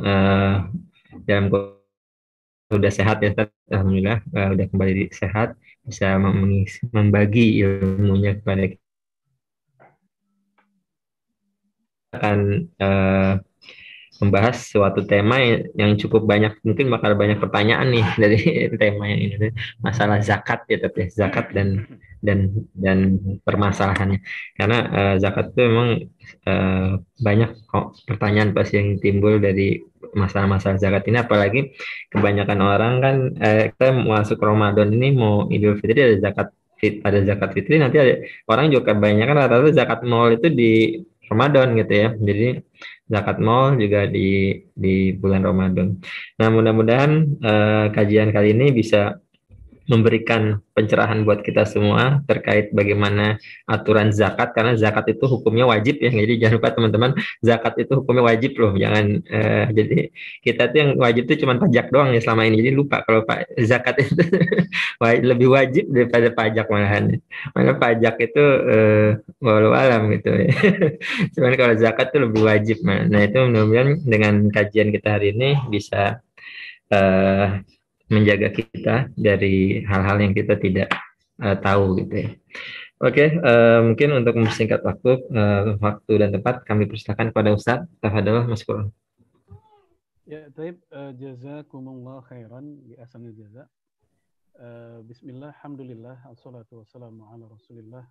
uh, dalam sudah sehat ya. Alhamdulillah uh, udah kembali sehat bisa membagi ilmunya kepada kita. akan uh, membahas suatu tema yang cukup banyak mungkin bakal banyak pertanyaan nih dari tema yang ini masalah zakat ya tapi zakat dan dan dan permasalahannya. Karena uh, zakat itu memang uh, banyak kok pertanyaan pasti yang timbul dari masalah-masalah zakat ini. Apalagi kebanyakan orang kan eh, kita masuk Ramadan ini mau Idul Fitri ada zakat fit ada zakat fitri nanti ada orang juga kebanyakan rata-rata zakat mal itu di Ramadan gitu ya. Jadi zakat mal juga di di bulan Ramadan. Nah, mudah-mudahan uh, kajian kali ini bisa memberikan pencerahan buat kita semua terkait bagaimana aturan zakat karena zakat itu hukumnya wajib ya. Jadi jangan lupa teman-teman zakat itu hukumnya wajib loh. Jangan uh, jadi kita tuh yang wajib itu cuma pajak doang ya selama ini. Jadi lupa kalau pak zakat itu lebih wajib daripada pajak malahan. Mana pajak itu uh, walau alam gitu ya. Cuman kalau zakat itu lebih wajib nah itu mudah-mudahan dengan kajian kita hari ini bisa uh, menjaga kita dari hal-hal yang kita tidak uh, tahu gitu ya. Oke, uh, mungkin untuk mempersingkat waktu, uh, waktu dan tempat kami persilakan kepada Ustaz. Tafadhol Mas Qur'an. Ya, taib uh, jazakumullah khairan di asalnya jaza. Uh, Bismillah, alhamdulillah, assalatu wassalamu ala rasulillah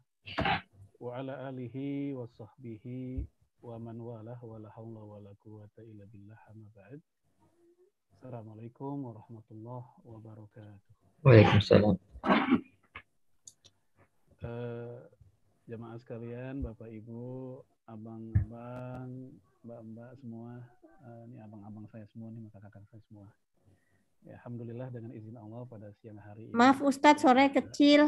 wa ala alihi wa sahbihi wa man walah wa la hawla wa la quwata illa billah ba'd. Assalamualaikum warahmatullahi wabarakatuh. Waalaikumsalam. Uh, jamaah sekalian, Bapak Ibu, abang-abang, mbak-mbak semua, uh, ini abang-abang saya semua, nih kakak-kakak saya semua. Ya, Alhamdulillah dengan izin Allah pada siang hari ini. Maaf Ustadz, sore kecil.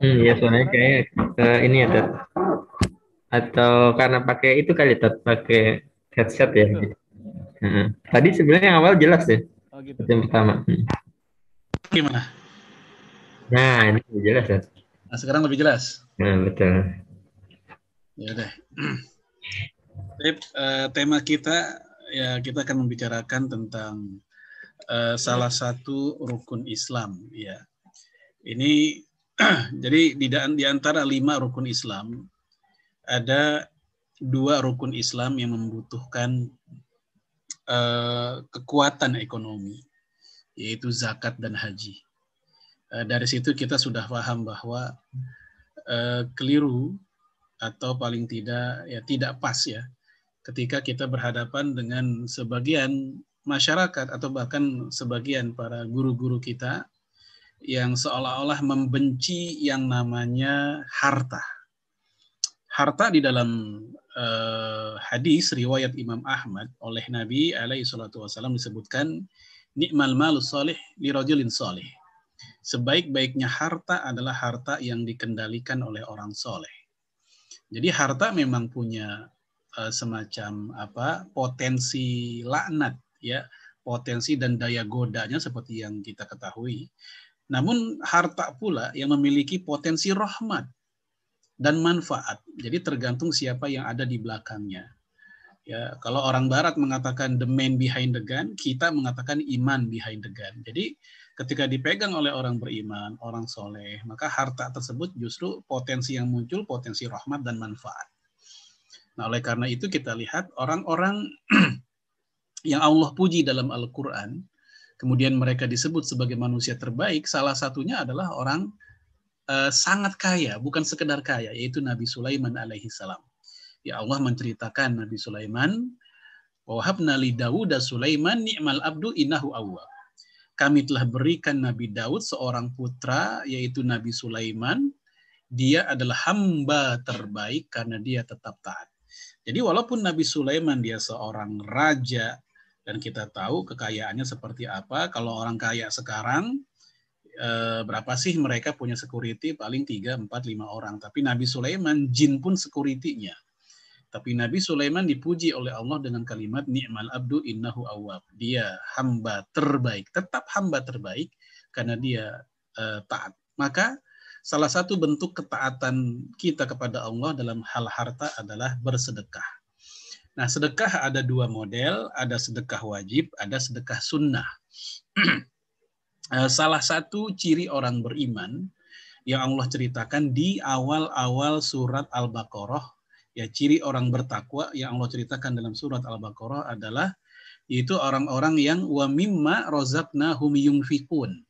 Hmm, ya suaranya kayak uh, ini ya, Atau karena pakai itu kali, Tat, pakai headset ya. Betul. Hmm. Tadi sebenarnya yang awal jelas ya. Oh gitu. Yang pertama. Hmm. Gimana? Nah, ini lebih jelas ya. Nah, sekarang lebih jelas. Nah, betul. Ya udah. uh, tema kita ya kita akan membicarakan tentang uh, salah satu rukun Islam ya. Ini jadi di, di antara lima rukun Islam ada dua rukun Islam yang membutuhkan Eh, kekuatan ekonomi, yaitu zakat dan haji. Uh, dari situ kita sudah paham bahwa uh, keliru atau paling tidak ya tidak pas ya ketika kita berhadapan dengan sebagian masyarakat atau bahkan sebagian para guru-guru kita yang seolah-olah membenci yang namanya harta. Harta di dalam uh, hadis riwayat Imam Ahmad oleh Nabi alaihi salatu wasallam disebutkan nikmal malu soleh li rajulin soleh. Sebaik-baiknya harta adalah harta yang dikendalikan oleh orang soleh. Jadi harta memang punya uh, semacam apa potensi laknat ya, potensi dan daya godanya seperti yang kita ketahui. Namun harta pula yang memiliki potensi rahmat dan manfaat. Jadi tergantung siapa yang ada di belakangnya. Ya, kalau orang barat mengatakan the man behind the gun, kita mengatakan iman behind the gun. Jadi ketika dipegang oleh orang beriman, orang soleh, maka harta tersebut justru potensi yang muncul, potensi rahmat dan manfaat. Nah, oleh karena itu kita lihat orang-orang yang Allah puji dalam Al-Quran, kemudian mereka disebut sebagai manusia terbaik, salah satunya adalah orang uh, sangat kaya, bukan sekedar kaya, yaitu Nabi Sulaiman alaihi salam. Ya Allah menceritakan Nabi Sulaiman, Wahabna li Dawud Sulaiman ni'mal abdu innahu awwab. Kami telah berikan Nabi Daud seorang putra yaitu Nabi Sulaiman. Dia adalah hamba terbaik karena dia tetap taat. Jadi walaupun Nabi Sulaiman dia seorang raja dan kita tahu kekayaannya seperti apa. Kalau orang kaya sekarang eh, berapa sih mereka punya security paling 3, 4, 5 orang. Tapi Nabi Sulaiman jin pun security-nya. Tapi Nabi Sulaiman dipuji oleh Allah dengan kalimat ni'mal abdu innahu awwab. Dia hamba terbaik, tetap hamba terbaik karena dia eh, taat. Maka salah satu bentuk ketaatan kita kepada Allah dalam hal harta adalah bersedekah. Nah, sedekah ada dua model, ada sedekah wajib, ada sedekah sunnah. Eh, salah satu ciri orang beriman yang Allah ceritakan di awal-awal surat Al-Baqarah, ya ciri orang bertakwa yang Allah ceritakan dalam surat Al-Baqarah adalah yaitu orang-orang yang wa mimma razaqnahum yunfikun.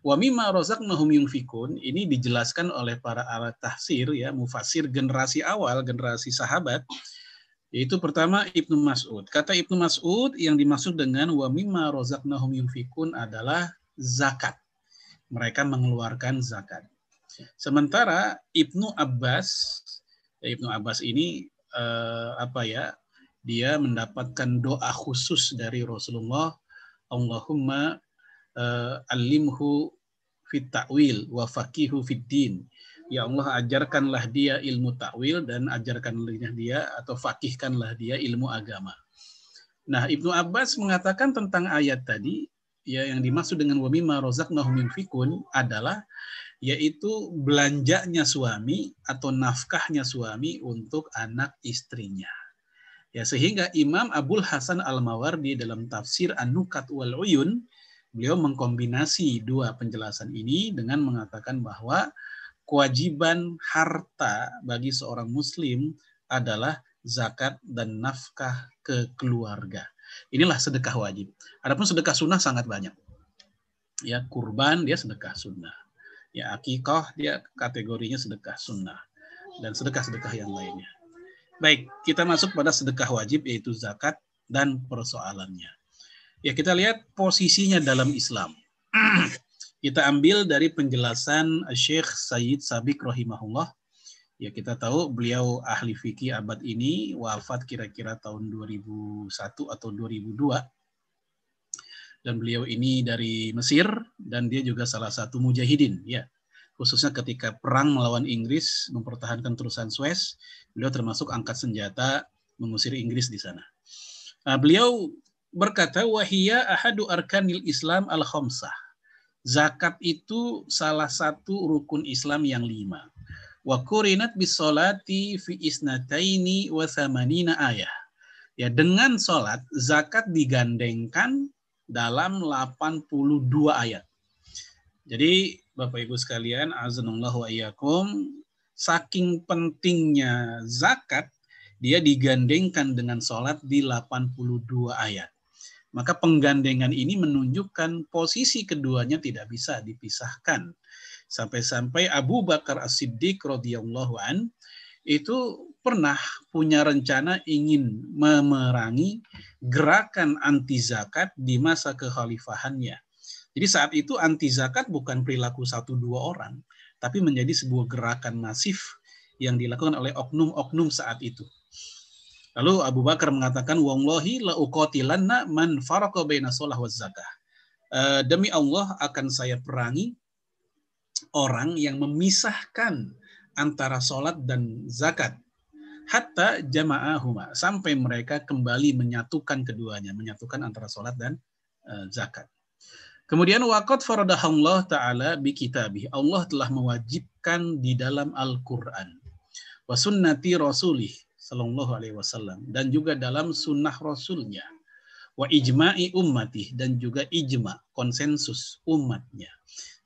Wa mimma razaqnahum yunfikun ini dijelaskan oleh para alat tafsir ya, mufasir generasi awal, generasi sahabat yaitu pertama Ibnu Mas'ud. Kata Ibnu Mas'ud yang dimaksud dengan wa mimma razaqnahum yunfikun adalah zakat. Mereka mengeluarkan zakat. Sementara Ibnu Abbas, ya Ibnu Abbas ini eh, apa ya? Dia mendapatkan doa khusus dari Rasulullah, Allahumma eh, alimhu fit ta'wil wa faqihu fit din Ya Allah ajarkanlah dia ilmu takwil dan ajarkanlah dia atau fakihkanlah dia ilmu agama. Nah, Ibnu Abbas mengatakan tentang ayat tadi ya yang dimaksud dengan wa mimma razaqnahum yunfikun adalah yaitu belanjanya suami atau nafkahnya suami untuk anak istrinya. Ya sehingga Imam Abdul Hasan Al-Mawardi dalam tafsir An-Nukat wal Uyun beliau mengkombinasi dua penjelasan ini dengan mengatakan bahwa kewajiban harta bagi seorang muslim adalah zakat dan nafkah ke keluarga. Inilah sedekah wajib. Adapun sedekah sunnah sangat banyak. Ya, kurban dia sedekah sunnah. Ya, akikah dia kategorinya sedekah sunnah. Dan sedekah-sedekah yang lainnya. Baik, kita masuk pada sedekah wajib yaitu zakat dan persoalannya. Ya, kita lihat posisinya dalam Islam. Kita ambil dari penjelasan Syekh Sayyid Sabik rahimahullah. Ya kita tahu beliau ahli fikih abad ini wafat kira-kira tahun 2001 atau 2002. Dan beliau ini dari Mesir dan dia juga salah satu mujahidin ya. Khususnya ketika perang melawan Inggris mempertahankan terusan Suez, beliau termasuk angkat senjata mengusir Inggris di sana. Nah, beliau berkata wahia ahadu arkanil Islam al-khamsah Zakat itu salah satu rukun Islam yang lima. Wa kurinat bisolati fi isnataini wa thamanina ayah. Ya, dengan sholat, zakat digandengkan dalam 82 ayat. Jadi, Bapak Ibu sekalian, azanullah wa iyyakum, saking pentingnya zakat, dia digandengkan dengan sholat di 82 ayat. Maka penggandengan ini menunjukkan posisi keduanya tidak bisa dipisahkan. Sampai-sampai Abu Bakar As-Siddiq radhiyallahu an itu pernah punya rencana ingin memerangi gerakan anti zakat di masa kekhalifahannya. Jadi saat itu anti zakat bukan perilaku satu dua orang, tapi menjadi sebuah gerakan masif yang dilakukan oleh oknum-oknum saat itu. Lalu Abu Bakar mengatakan, "Wallahi la uqatilanna man farqa baina shalah wa zakah." Uh, demi Allah akan saya perangi orang yang memisahkan antara sholat dan zakat. Hatta jama'ahuma. Sampai mereka kembali menyatukan keduanya. Menyatukan antara sholat dan uh, zakat. Kemudian waqat faradahallah ta'ala bi kitabih. Allah telah mewajibkan di dalam Al-Quran. Wa sunnati rasulih Sallallahu Alaihi Wasallam dan juga dalam sunnah Rasulnya wa ijma'i ummati dan juga ijma konsensus umatnya.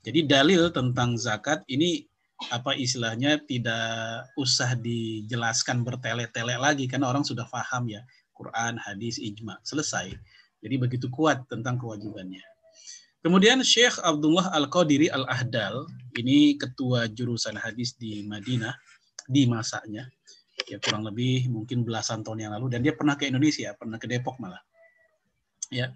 Jadi dalil tentang zakat ini apa istilahnya tidak usah dijelaskan bertele-tele lagi karena orang sudah paham ya Quran, hadis, ijma selesai. Jadi begitu kuat tentang kewajibannya. Kemudian Syekh Abdullah Al-Qadiri Al-Ahdal, ini ketua jurusan hadis di Madinah di masanya ya kurang lebih mungkin belasan tahun yang lalu dan dia pernah ke Indonesia, pernah ke Depok malah. Ya.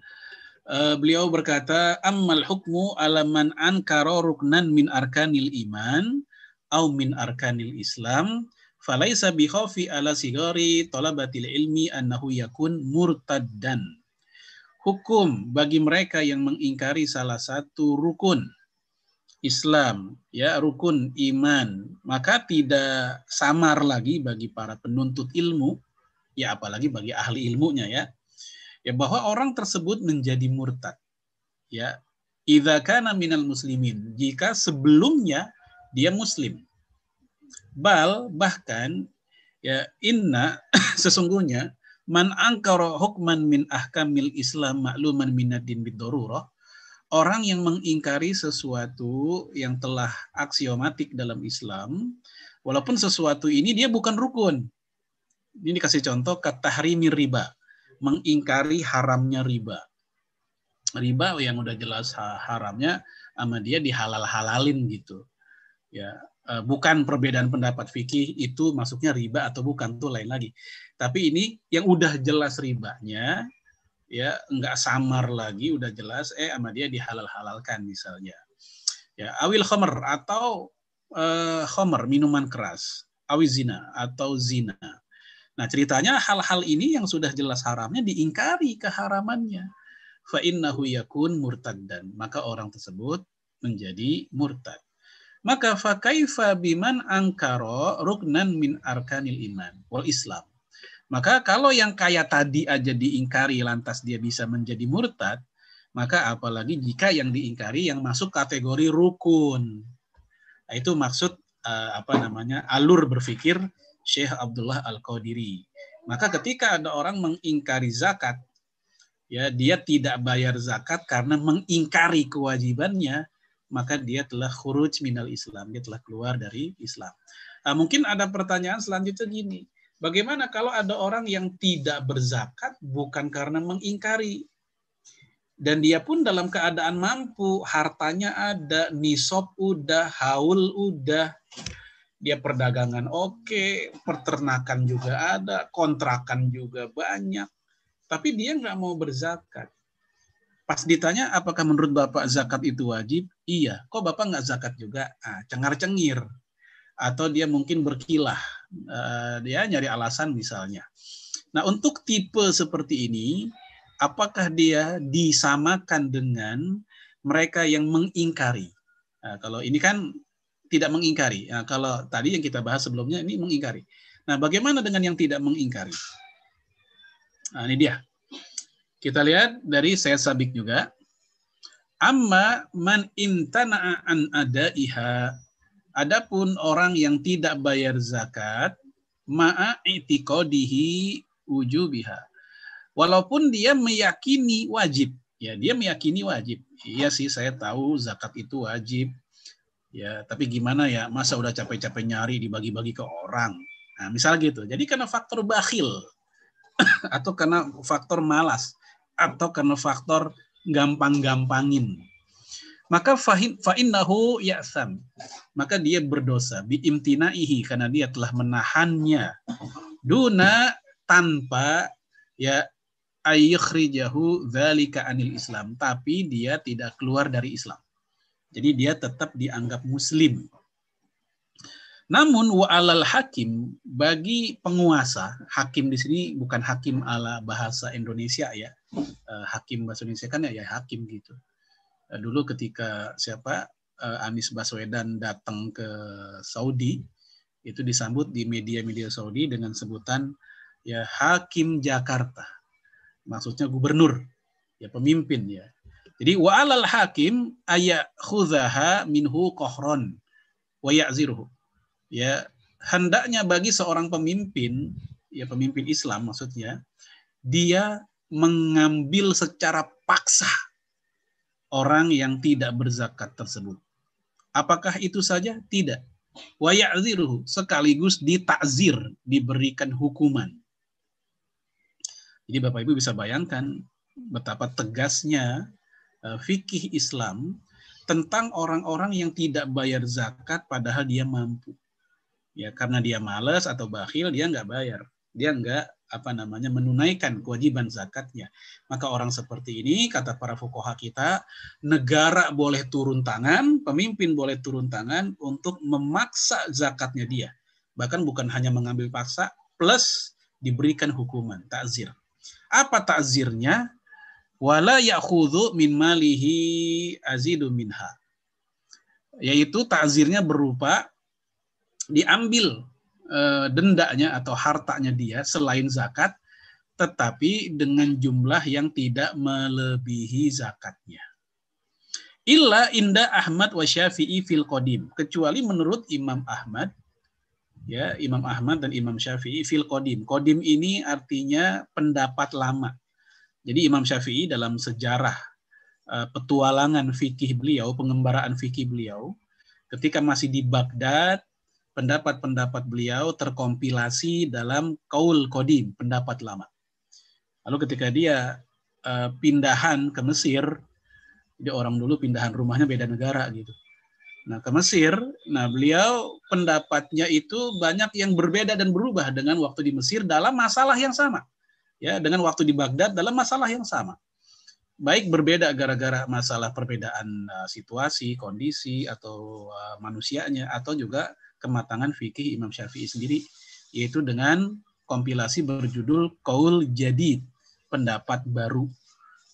Uh, beliau berkata, "Ammal hukmu alaman ankara ruknan min arkanil iman au min arkanil Islam, falaisa bi khawfi ala sigari talabatil ilmi annahu yakun murtaddan." Hukum bagi mereka yang mengingkari salah satu rukun Islam, ya rukun iman, maka tidak samar lagi bagi para penuntut ilmu, ya apalagi bagi ahli ilmunya ya, ya bahwa orang tersebut menjadi murtad, ya idza kana minal muslimin, jika sebelumnya dia muslim. Bal bahkan ya inna sesungguhnya Man angkara hukman min ahkamil Islam makluman minadin bidorurah. Orang yang mengingkari sesuatu yang telah aksiomatik dalam Islam, walaupun sesuatu ini dia bukan rukun. Ini dikasih contoh katahrimi riba, mengingkari haramnya riba. Riba yang udah jelas haramnya sama dia dihalal-halalin gitu. Ya, Eh, bukan perbedaan pendapat fikih itu masuknya riba atau bukan tuh lain lagi. Tapi ini yang udah jelas ribanya ya nggak samar lagi udah jelas eh sama dia dihalal-halalkan misalnya. Ya, awil khamr atau uh, khamr minuman keras, awizina atau zina. Nah, ceritanya hal-hal ini yang sudah jelas haramnya diingkari keharamannya. Fa innahu yakun murtaddan. Maka orang tersebut menjadi murtad. Maka fakaifa biman angkaro ruknan min arkanil iman wal Islam. Maka kalau yang kaya tadi aja diingkari lantas dia bisa menjadi murtad, maka apalagi jika yang diingkari yang masuk kategori rukun. Nah, itu maksud uh, apa namanya alur berpikir Syekh Abdullah Al-Qadiri. Maka ketika ada orang mengingkari zakat, ya dia tidak bayar zakat karena mengingkari kewajibannya, maka dia telah khuruj minal Islam, dia telah keluar dari Islam. Nah, mungkin ada pertanyaan selanjutnya gini, bagaimana kalau ada orang yang tidak berzakat bukan karena mengingkari, dan dia pun dalam keadaan mampu, hartanya ada, nisab udah, haul udah, dia perdagangan oke, peternakan juga ada, kontrakan juga banyak, tapi dia nggak mau berzakat. Pas ditanya apakah menurut Bapak zakat itu wajib? Iya. Kok Bapak nggak zakat juga? Ah, cengar-cengir. Atau dia mungkin berkilah. Uh, dia nyari alasan misalnya. Nah untuk tipe seperti ini, apakah dia disamakan dengan mereka yang mengingkari? Nah, kalau ini kan tidak mengingkari. Nah, kalau tadi yang kita bahas sebelumnya ini mengingkari. Nah, bagaimana dengan yang tidak mengingkari? Nah, ini dia. Kita lihat dari saya sabik juga. Amma man imtana'a an adaiha. Adapun orang yang tidak bayar zakat, ma'a i'tiqadihi wujubiha. Walaupun dia meyakini wajib, ya dia meyakini wajib. Iya sih saya tahu zakat itu wajib. Ya, tapi gimana ya? Masa udah capek-capek nyari dibagi-bagi ke orang. Nah, misal gitu. Jadi karena faktor bakhil atau karena faktor malas atau karena faktor gampang-gampangin. Maka fa'innahu ya'sam. Maka dia berdosa. Biimtinaihi. Karena dia telah menahannya. Duna tanpa ya ayyukhrijahu dzalika anil Islam. Tapi dia tidak keluar dari Islam. Jadi dia tetap dianggap muslim. Namun wa alal hakim bagi penguasa, hakim di sini bukan hakim ala bahasa Indonesia ya. Uh, hakim bahasa Indonesia kan ya, ya hakim gitu. Uh, dulu ketika siapa uh, Anies Baswedan datang ke Saudi itu disambut di media-media Saudi dengan sebutan ya hakim Jakarta. Maksudnya gubernur, ya pemimpin ya. Jadi wa alal hakim ayat khuzaha minhu kohron wa ya'ziruhu ya hendaknya bagi seorang pemimpin ya pemimpin Islam maksudnya dia mengambil secara paksa orang yang tidak berzakat tersebut. Apakah itu saja? Tidak. Wa ya'ziruhu sekaligus ditakzir, diberikan hukuman. Jadi Bapak Ibu bisa bayangkan betapa tegasnya fikih Islam tentang orang-orang yang tidak bayar zakat padahal dia mampu. Ya karena dia malas atau bakhil dia nggak bayar. Dia nggak apa namanya menunaikan kewajiban zakatnya. Maka orang seperti ini kata para fukoha kita negara boleh turun tangan pemimpin boleh turun tangan untuk memaksa zakatnya dia. Bahkan bukan hanya mengambil paksa plus diberikan hukuman takzir. Apa takzirnya wala ya'khudhu min malihi azidu minha yaitu takzirnya berupa diambil uh, dendanya atau hartanya dia selain zakat, tetapi dengan jumlah yang tidak melebihi zakatnya. Illa inda Ahmad wa Syafi'i fil qadim. Kecuali menurut Imam Ahmad ya Imam Ahmad dan Imam Syafi'i fil kodim. Kodim ini artinya pendapat lama. Jadi Imam Syafi'i dalam sejarah uh, petualangan fikih beliau, pengembaraan fikih beliau, ketika masih di Baghdad, pendapat-pendapat beliau terkompilasi dalam kaul kodim, pendapat lama. Lalu ketika dia uh, pindahan ke Mesir, jadi orang dulu pindahan rumahnya beda negara gitu Nah, ke Mesir, nah beliau pendapatnya itu banyak yang berbeda dan berubah dengan waktu di Mesir dalam masalah yang sama. Ya, dengan waktu di Baghdad dalam masalah yang sama. Baik berbeda gara-gara masalah perbedaan uh, situasi, kondisi atau uh, manusianya atau juga kematangan fikih Imam Syafi'i sendiri yaitu dengan kompilasi berjudul Qaul Jadid, pendapat baru.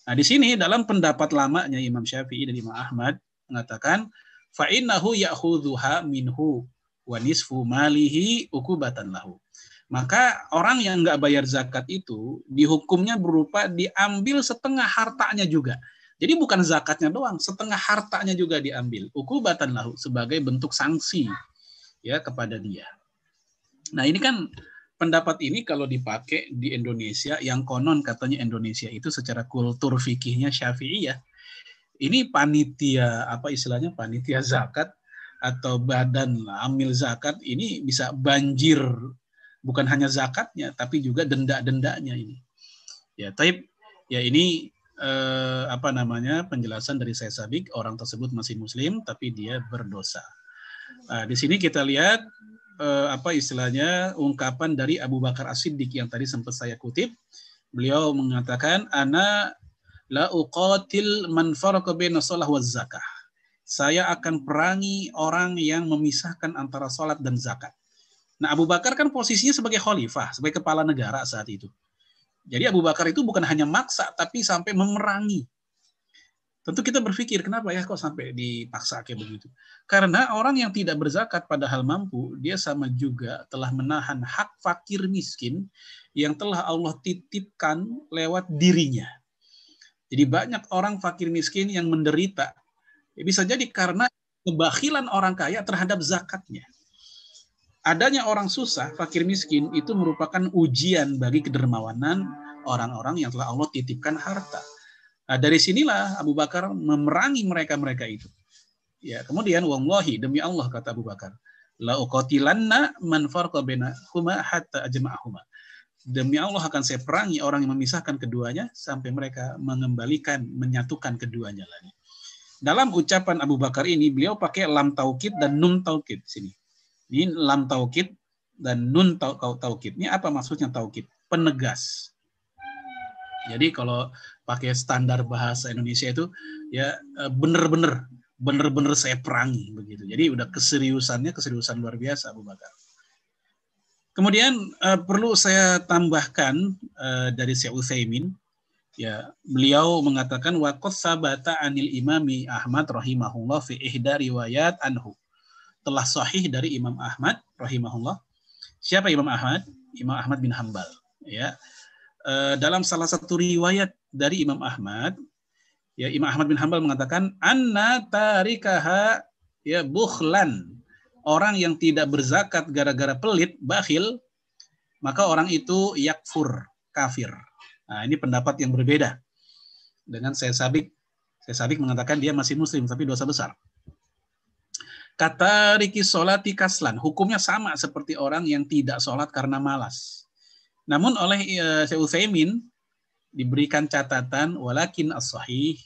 Nah, di sini dalam pendapat lamanya Imam Syafi'i dan Imam Ahmad mengatakan fa innahu ya'khudhuha minhu wa nisfu malihi ukubatan lahu. Maka orang yang nggak bayar zakat itu dihukumnya berupa diambil setengah hartanya juga. Jadi bukan zakatnya doang, setengah hartanya juga diambil. Ukubatan lahu sebagai bentuk sanksi ya kepada dia. Nah ini kan pendapat ini kalau dipakai di Indonesia yang konon katanya Indonesia itu secara kultur fikihnya syafi'i ya ini panitia apa istilahnya panitia zakat atau badan amil zakat ini bisa banjir bukan hanya zakatnya tapi juga denda-dendanya ini. Ya, tapi ya ini eh, apa namanya penjelasan dari saya Sabik orang tersebut masih muslim tapi dia berdosa. Nah, di sini kita lihat eh, apa istilahnya ungkapan dari Abu Bakar As-Siddiq yang tadi sempat saya kutip. Beliau mengatakan ana la uqatil man faraka baina zakah. Saya akan perangi orang yang memisahkan antara salat dan zakat. Nah, Abu Bakar kan posisinya sebagai khalifah, sebagai kepala negara saat itu. Jadi Abu Bakar itu bukan hanya maksa, tapi sampai memerangi. Tentu kita berpikir, kenapa ya kok sampai dipaksa kayak begitu? Karena orang yang tidak berzakat padahal mampu, dia sama juga telah menahan hak fakir miskin yang telah Allah titipkan lewat dirinya. Jadi banyak orang fakir miskin yang menderita. Ya, bisa jadi karena kebakhilan orang kaya terhadap zakatnya. Adanya orang susah, fakir miskin itu merupakan ujian bagi kedermawanan orang-orang yang telah Allah titipkan harta. Nah, dari sinilah Abu Bakar memerangi mereka-mereka itu. Ya, kemudian wallahi demi Allah kata Abu Bakar, la uqatilanna man farqa bainahuma hatta ajma'ahuma demi Allah akan saya perangi orang yang memisahkan keduanya sampai mereka mengembalikan, menyatukan keduanya lagi. Dalam ucapan Abu Bakar ini, beliau pakai lam taukid dan nun taukid sini. Ini lam taukid dan nun taukid. Ini apa maksudnya taukid? Penegas. Jadi kalau pakai standar bahasa Indonesia itu ya eh, benar-benar benar-benar saya perangi begitu. Jadi udah keseriusannya keseriusan luar biasa Abu Bakar. Kemudian uh, perlu saya tambahkan uh, dari Syekh Utsaimin ya beliau mengatakan waqad sabata anil imami Ahmad rahimahullah fi ihda riwayat anhu telah sahih dari Imam Ahmad rahimahullah siapa Imam Ahmad Imam Ahmad bin Hambal ya uh, dalam salah satu riwayat dari Imam Ahmad ya Imam Ahmad bin Hambal mengatakan anna tarikaha ya bukhlan orang yang tidak berzakat gara-gara pelit, bakhil, maka orang itu yakfur, kafir. Nah, ini pendapat yang berbeda dengan saya sabik. Saya sabik mengatakan dia masih muslim, tapi dosa besar. Kata Riki Solati Kaslan, hukumnya sama seperti orang yang tidak sholat karena malas. Namun oleh uh, Syekh diberikan catatan walakin as-sahih,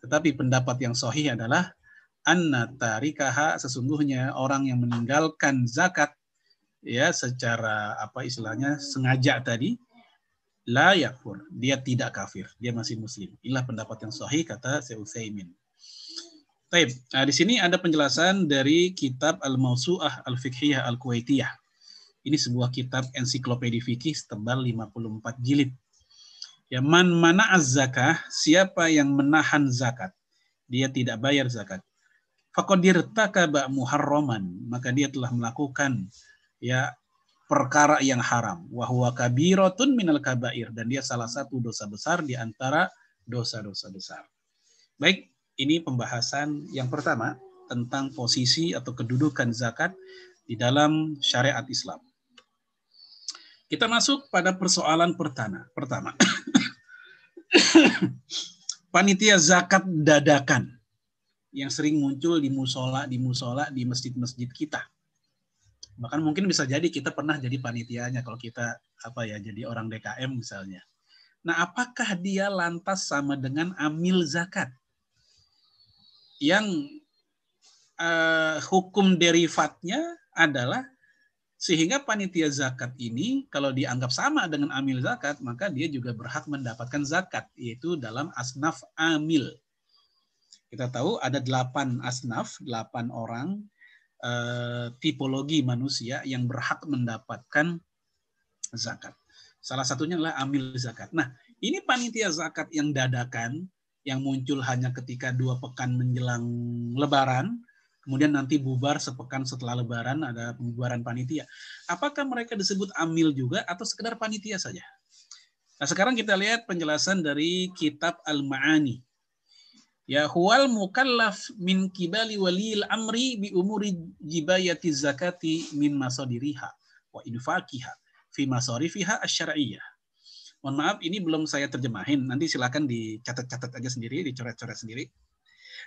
tetapi pendapat yang sahih adalah anna tarikaha sesungguhnya orang yang meninggalkan zakat ya secara apa istilahnya sengaja tadi la yakfur. Dia tidak kafir. Dia masih muslim. Inilah pendapat yang sahih kata Syekh Utsaimin Taib. Nah, di sini ada penjelasan dari kitab Al-Mausu'ah Al-Fiqhiyah Al-Kuwaitiyah. Ini sebuah kitab ensiklopedi fikih setebal 54 jilid. Ya man mana az-zakah, siapa yang menahan zakat, dia tidak bayar zakat faqadir takaba muharraman maka dia telah melakukan ya perkara yang haram wa huwa kabiratun minal kabair dan dia salah satu dosa besar di antara dosa-dosa besar. Baik, ini pembahasan yang pertama tentang posisi atau kedudukan zakat di dalam syariat Islam. Kita masuk pada persoalan pertama. Pertama, panitia zakat dadakan yang sering muncul di musola, di musola, di masjid-masjid kita. Bahkan mungkin bisa jadi kita pernah jadi panitianya kalau kita apa ya jadi orang DKM misalnya. Nah, apakah dia lantas sama dengan amil zakat? Yang uh, hukum derivatnya adalah sehingga panitia zakat ini kalau dianggap sama dengan amil zakat, maka dia juga berhak mendapatkan zakat, yaitu dalam asnaf amil. Kita tahu ada delapan asnaf, delapan orang eh, tipologi manusia yang berhak mendapatkan zakat. Salah satunya adalah amil zakat. Nah, ini panitia zakat yang dadakan, yang muncul hanya ketika dua pekan menjelang lebaran, kemudian nanti bubar sepekan setelah lebaran ada pembubaran panitia. Apakah mereka disebut amil juga atau sekedar panitia saja? Nah, sekarang kita lihat penjelasan dari kitab Al-Ma'ani Ya huwal mukallaf min kibali walil amri bi umuri jibayati zakati min masadiriha wa infaqiha fi masarifiha asyariyah. Mohon maaf ini belum saya terjemahin. Nanti silakan dicatat-catat aja sendiri, dicoret-coret sendiri.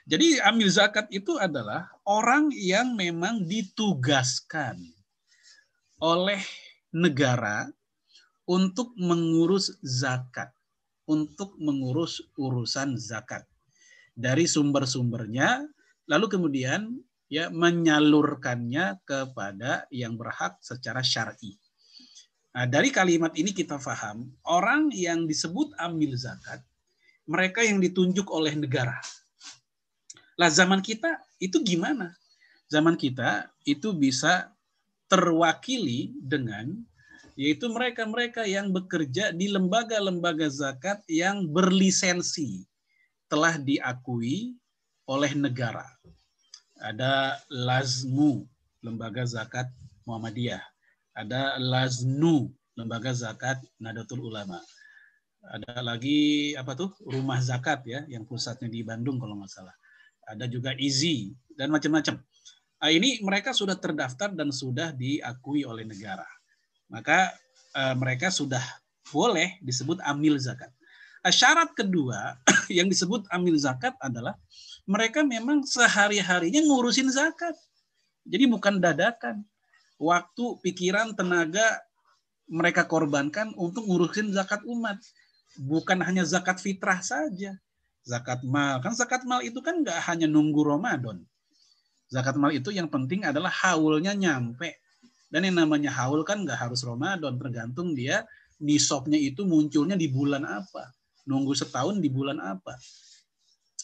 Jadi amil zakat itu adalah orang yang memang ditugaskan oleh negara untuk mengurus zakat, untuk mengurus urusan zakat dari sumber-sumbernya, lalu kemudian ya menyalurkannya kepada yang berhak secara syar'i. Nah, dari kalimat ini kita paham orang yang disebut ambil zakat mereka yang ditunjuk oleh negara. Lah zaman kita itu gimana? Zaman kita itu bisa terwakili dengan yaitu mereka-mereka yang bekerja di lembaga-lembaga zakat yang berlisensi telah diakui oleh negara. Ada Lazmu, Lembaga Zakat Muhammadiyah. Ada Laznu, Lembaga Zakat Nadatul Ulama. Ada lagi apa tuh rumah zakat ya, yang pusatnya di Bandung kalau nggak salah. Ada juga Izi dan macam-macam. Nah, ini mereka sudah terdaftar dan sudah diakui oleh negara. Maka eh, mereka sudah boleh disebut amil zakat. Nah, syarat kedua yang disebut amil zakat adalah mereka memang sehari-harinya ngurusin zakat. Jadi bukan dadakan. Waktu, pikiran, tenaga mereka korbankan untuk ngurusin zakat umat. Bukan hanya zakat fitrah saja. Zakat mal. Kan zakat mal itu kan nggak hanya nunggu Ramadan. Zakat mal itu yang penting adalah haulnya nyampe. Dan yang namanya haul kan nggak harus Ramadan. Tergantung dia nisabnya itu munculnya di bulan apa nunggu setahun di bulan apa.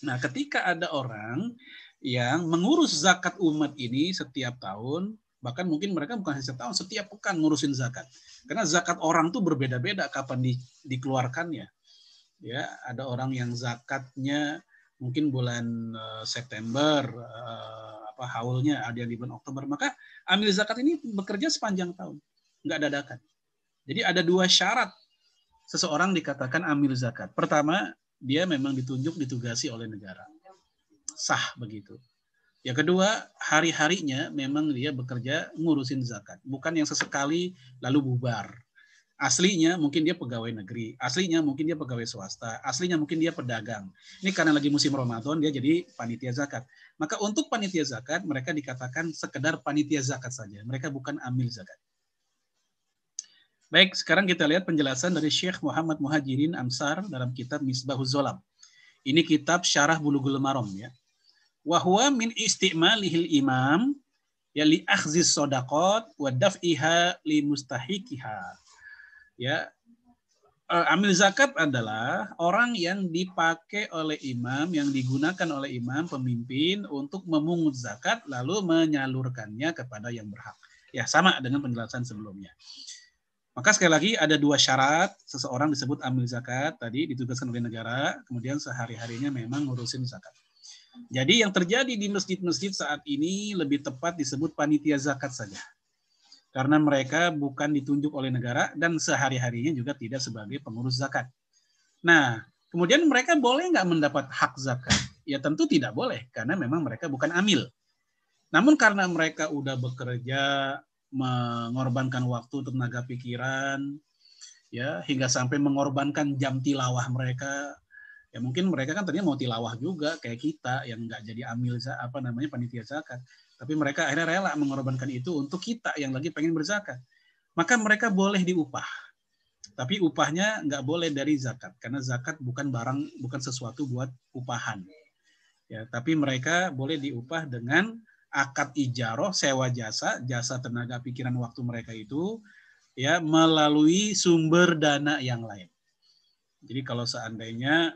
Nah, ketika ada orang yang mengurus zakat umat ini setiap tahun, bahkan mungkin mereka bukan hanya setahun, setiap pekan ngurusin zakat. Karena zakat orang tuh berbeda-beda kapan di, dikeluarkannya. Ya, ada orang yang zakatnya mungkin bulan uh, September uh, apa haulnya ada yang di bulan Oktober. Maka amil zakat ini bekerja sepanjang tahun, nggak dadakan. Jadi ada dua syarat seseorang dikatakan amil zakat. Pertama, dia memang ditunjuk ditugasi oleh negara. Sah begitu. Yang kedua, hari-harinya memang dia bekerja ngurusin zakat. Bukan yang sesekali lalu bubar. Aslinya mungkin dia pegawai negeri, aslinya mungkin dia pegawai swasta, aslinya mungkin dia pedagang. Ini karena lagi musim Ramadan dia jadi panitia zakat. Maka untuk panitia zakat mereka dikatakan sekedar panitia zakat saja. Mereka bukan amil zakat. Baik, sekarang kita lihat penjelasan dari Syekh Muhammad Muhajirin Ansar dalam kitab Misbahuz Zolam. Ini kitab Syarah Bulughul Maram ya. Wahwa min isti'malihil imam ya li akhzis sodakot wa daf'iha li mustahikiha. Ya, eh, amil zakat adalah orang yang dipakai oleh imam, yang digunakan oleh imam pemimpin untuk memungut zakat lalu menyalurkannya kepada yang berhak. Ya, sama dengan penjelasan sebelumnya. Maka sekali lagi ada dua syarat seseorang disebut amil zakat tadi ditugaskan oleh negara, kemudian sehari-harinya memang ngurusin zakat. Jadi yang terjadi di masjid-masjid saat ini lebih tepat disebut panitia zakat saja. Karena mereka bukan ditunjuk oleh negara dan sehari-harinya juga tidak sebagai pengurus zakat. Nah, kemudian mereka boleh nggak mendapat hak zakat? Ya tentu tidak boleh, karena memang mereka bukan amil. Namun karena mereka udah bekerja, mengorbankan waktu, tenaga pikiran, ya hingga sampai mengorbankan jam tilawah mereka. Ya mungkin mereka kan tadinya mau tilawah juga kayak kita yang nggak jadi amil apa namanya panitia zakat. Tapi mereka akhirnya rela mengorbankan itu untuk kita yang lagi pengen berzakat. Maka mereka boleh diupah. Tapi upahnya nggak boleh dari zakat karena zakat bukan barang bukan sesuatu buat upahan. Ya, tapi mereka boleh diupah dengan akad ijaroh, sewa jasa, jasa tenaga pikiran waktu mereka itu ya melalui sumber dana yang lain. Jadi kalau seandainya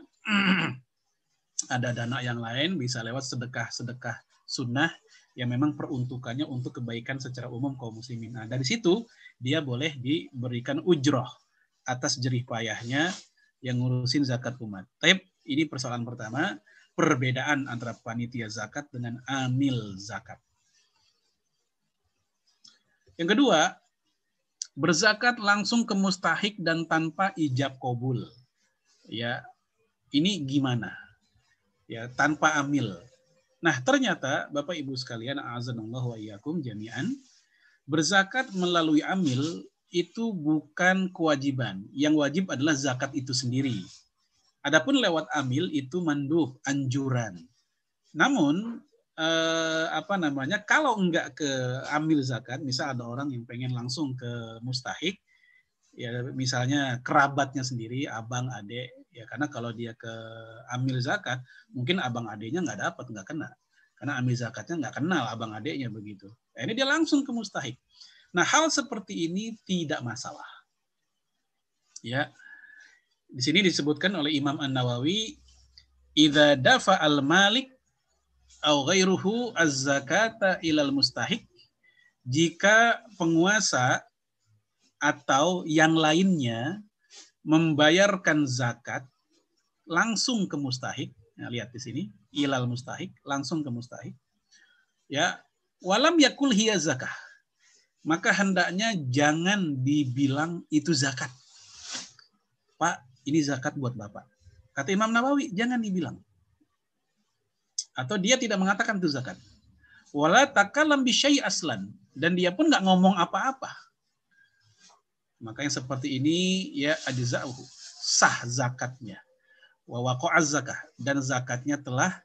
ada dana yang lain bisa lewat sedekah-sedekah sunnah yang memang peruntukannya untuk kebaikan secara umum kaum muslimin. Nah, dari situ dia boleh diberikan ujroh atas jerih payahnya yang ngurusin zakat umat. Tapi ini persoalan pertama perbedaan antara panitia zakat dengan amil zakat. Yang kedua, berzakat langsung ke mustahik dan tanpa ijab kabul. Ya, ini gimana? Ya, tanpa amil. Nah, ternyata Bapak Ibu sekalian, azanallah wa iyyakum jami'an, berzakat melalui amil itu bukan kewajiban. Yang wajib adalah zakat itu sendiri. Adapun lewat amil itu mandub, anjuran. Namun eh, apa namanya? Kalau enggak ke amil zakat, misal ada orang yang pengen langsung ke mustahik, ya misalnya kerabatnya sendiri, abang, adik, ya karena kalau dia ke amil zakat, mungkin abang adiknya nggak dapat, nggak kena. Karena amil zakatnya nggak kenal abang adiknya begitu. Nah, ini dia langsung ke mustahik. Nah, hal seperti ini tidak masalah. Ya, di sini disebutkan oleh Imam An-Nawawi, "Idza dafa al-malik au ghairuhu az-zakata ilal mustahik." Jika penguasa atau yang lainnya membayarkan zakat langsung ke mustahik, nah, lihat di sini, ilal mustahik, langsung ke mustahik. Ya, walam yakul hiya zakah. Maka hendaknya jangan dibilang itu zakat. Pak, ini zakat buat Bapak. Kata Imam Nawawi, jangan dibilang. Atau dia tidak mengatakan itu zakat. Wala takalam bisyai aslan. Dan dia pun nggak ngomong apa-apa. Maka yang seperti ini ya ajza'uhu. Sah zakatnya. Wa waqa'az zakah. Dan zakatnya telah